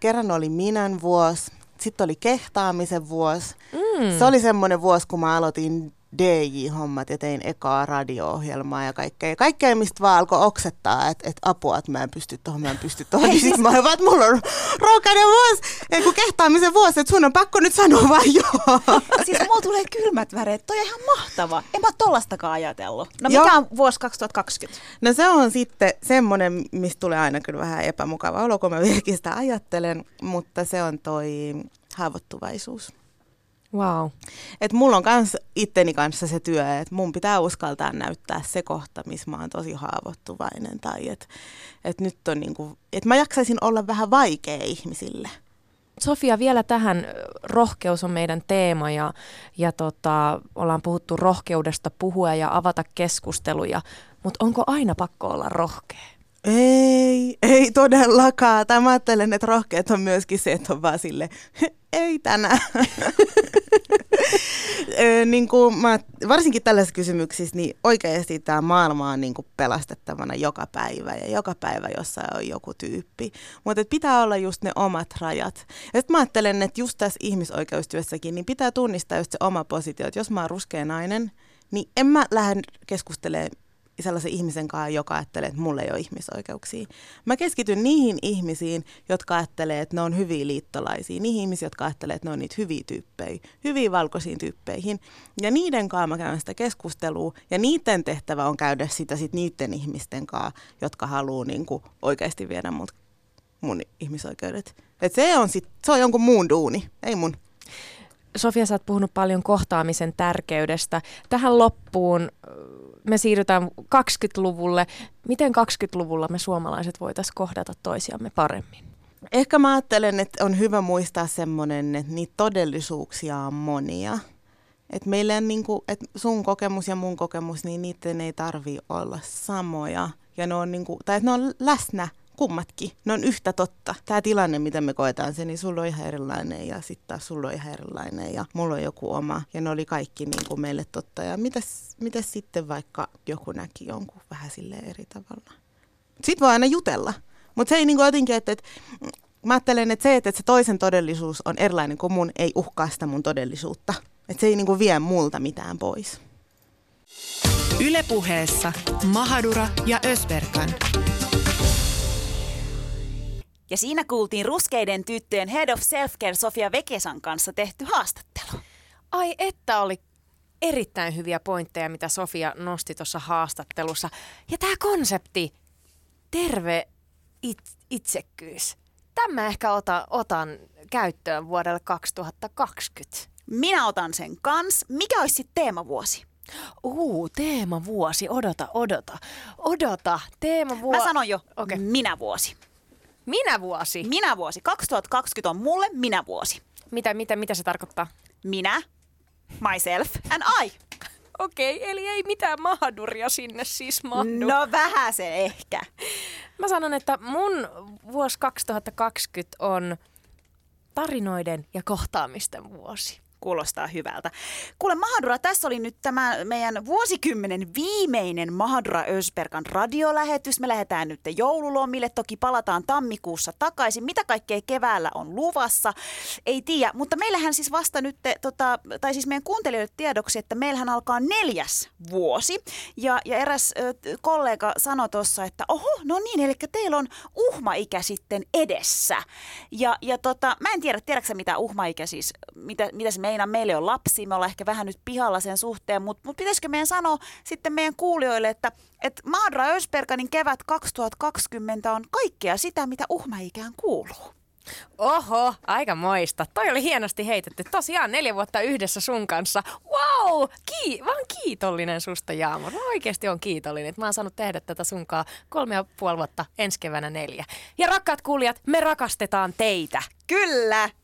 Kerran oli minän vuosi, sitten oli kehtaamisen vuosi. Mm. Se oli semmoinen vuosi, kun mä aloitin DJ-hommat ja tein ekaa radio-ohjelmaa ja kaikkea. Kaikkea, mistä vaan alkoi oksettaa, että et apua, että mä en pysty tuohon, mä en pysty tuohon. Niin sitten mä olin vaan, että mulla on rohkainen vuosi, ja kun kehtaamisen vuosi, että sun on pakko nyt sanoa vaan joo. Siis mulla tulee kylmät väreet, toi on ihan mahtava. En mä tollastakaan ajatellut. No mikä joo. on vuosi 2020? No se on sitten semmoinen, mistä tulee aina kyllä vähän epämukava olo, kun mä vieläkin sitä ajattelen, mutta se on toi haavoittuvaisuus. Wow. Et mulla on kans itteni kanssa se työ, että mun pitää uskaltaa näyttää se kohta, missä mä oon tosi haavoittuvainen. Tai että et nyt on niinku, että mä jaksaisin olla vähän vaikea ihmisille. Sofia, vielä tähän rohkeus on meidän teema ja, ja tota, ollaan puhuttu rohkeudesta puhua ja avata keskusteluja, mutta onko aina pakko olla rohkea? Ei, ei todellakaan. Tai mä ajattelen, että rohkeat on myöskin se, että on vaan sille, ei tänään. niin kuin mä, varsinkin tällaisissa kysymyksissä, niin oikeasti tämä maailma on niin kuin pelastettavana joka päivä ja joka päivä jossain on joku tyyppi. Mutta pitää olla just ne omat rajat. Ja sitten mä ajattelen, että just tässä ihmisoikeustyössäkin, niin pitää tunnistaa just se oma positio, että jos mä oon ruskea nainen, niin en mä lähde keskustelemaan sellaisen ihmisen kanssa, joka ajattelee, että mulla ei ole ihmisoikeuksia. Mä keskityn niihin ihmisiin, jotka ajattelee, että ne on hyviä liittolaisia, niihin ihmisiin, jotka ajattelee, että ne on niitä hyviä tyyppejä, hyviä valkoisiin tyyppeihin. Ja niiden kanssa mä käyn sitä keskustelua, ja niiden tehtävä on käydä sitä sit niiden ihmisten kanssa, jotka haluaa niinku oikeasti viedä mut, mun ihmisoikeudet. Et se on, sit, se on jonkun muun duuni, ei mun. Sofia, sä oot puhunut paljon kohtaamisen tärkeydestä. Tähän loppuun me siirrytään 20-luvulle. Miten 20-luvulla me suomalaiset voitaisiin kohdata toisiamme paremmin? Ehkä mä ajattelen, että on hyvä muistaa semmoinen, että niitä todellisuuksia on monia. Että meillä on niinku, että sun kokemus ja mun kokemus, niin niiden ei tarvi olla samoja. Ja ne on, niinku, tai ne on läsnä kummatkin. Ne on yhtä totta. Tämä tilanne, mitä me koetaan se, niin sulla on ihan erilainen ja sitten taas sulla on ihan erilainen ja mulla on joku oma. Ja ne oli kaikki niin kuin meille totta. Ja mitäs, mitäs sitten vaikka joku näki jonkun vähän sille eri tavalla? Sitten voi aina jutella. Mutta se ei niin kuin jotenkin, että, että mä ajattelen, että se, että se toisen todellisuus on erilainen kuin mun, ei uhkaa sitä mun todellisuutta. Että se ei niin kuin vie multa mitään pois. Ylepuheessa Mahadura ja Ösberkan. Ja siinä kuultiin ruskeiden tyttöjen Head of Self-Care Sofia Vekesan kanssa tehty haastattelu. Ai että oli erittäin hyviä pointteja, mitä Sofia nosti tuossa haastattelussa. Ja tämä konsepti, terve it- itsekkyys. Tämä ehkä ota, otan käyttöön vuodelle 2020. Minä otan sen kans. Mikä olisi sitten teemavuosi? Uu, teemavuosi. Odota, odota. Odota, teemavuosi. Mä sanon jo, Okei. minä vuosi. Minä vuosi? Minä vuosi. 2020 on mulle minä vuosi. Mitä, mitä, mitä se tarkoittaa? Minä, myself and I. Okei, eli ei mitään mahaduria sinne siis mahdu. No vähän se ehkä. Mä sanon, että mun vuosi 2020 on tarinoiden ja kohtaamisten vuosi. Kuulostaa hyvältä. Kuule Mahadura, tässä oli nyt tämä meidän vuosikymmenen viimeinen Mahadura Ösperkan radiolähetys. Me lähdetään nyt joululomille, toki palataan tammikuussa takaisin. Mitä kaikkea keväällä on luvassa, ei tiedä. Mutta meillähän siis vasta nyt, tota, tai siis meidän kuuntelijoille tiedoksi, että meillähän alkaa neljäs vuosi. Ja, ja eräs ö, kollega sanoi tuossa, että oho, no niin, eli teillä on uhmaikä sitten edessä. Ja, ja tota, mä en tiedä, tiedätkö mitä uhmaikä siis, mitä, mitä se meinaa? Meille on lapsi, me ollaan ehkä vähän nyt pihalla sen suhteen, mutta mut pitäisikö meidän sanoa sitten meidän kuulijoille, että et Maadra Ösperkanin kevät 2020 on kaikkea sitä, mitä uhmaikään kuuluu. Oho, aika moista. Toi oli hienosti heitetty. Tosiaan neljä vuotta yhdessä sun kanssa. Wow, kii, mä oon kiitollinen susta Jaamo. Mä oikeasti on kiitollinen, että mä oon saanut tehdä tätä sunkaan kolme ja puoli vuotta, ensi keväänä neljä. Ja rakkaat kuulijat, me rakastetaan teitä. Kyllä!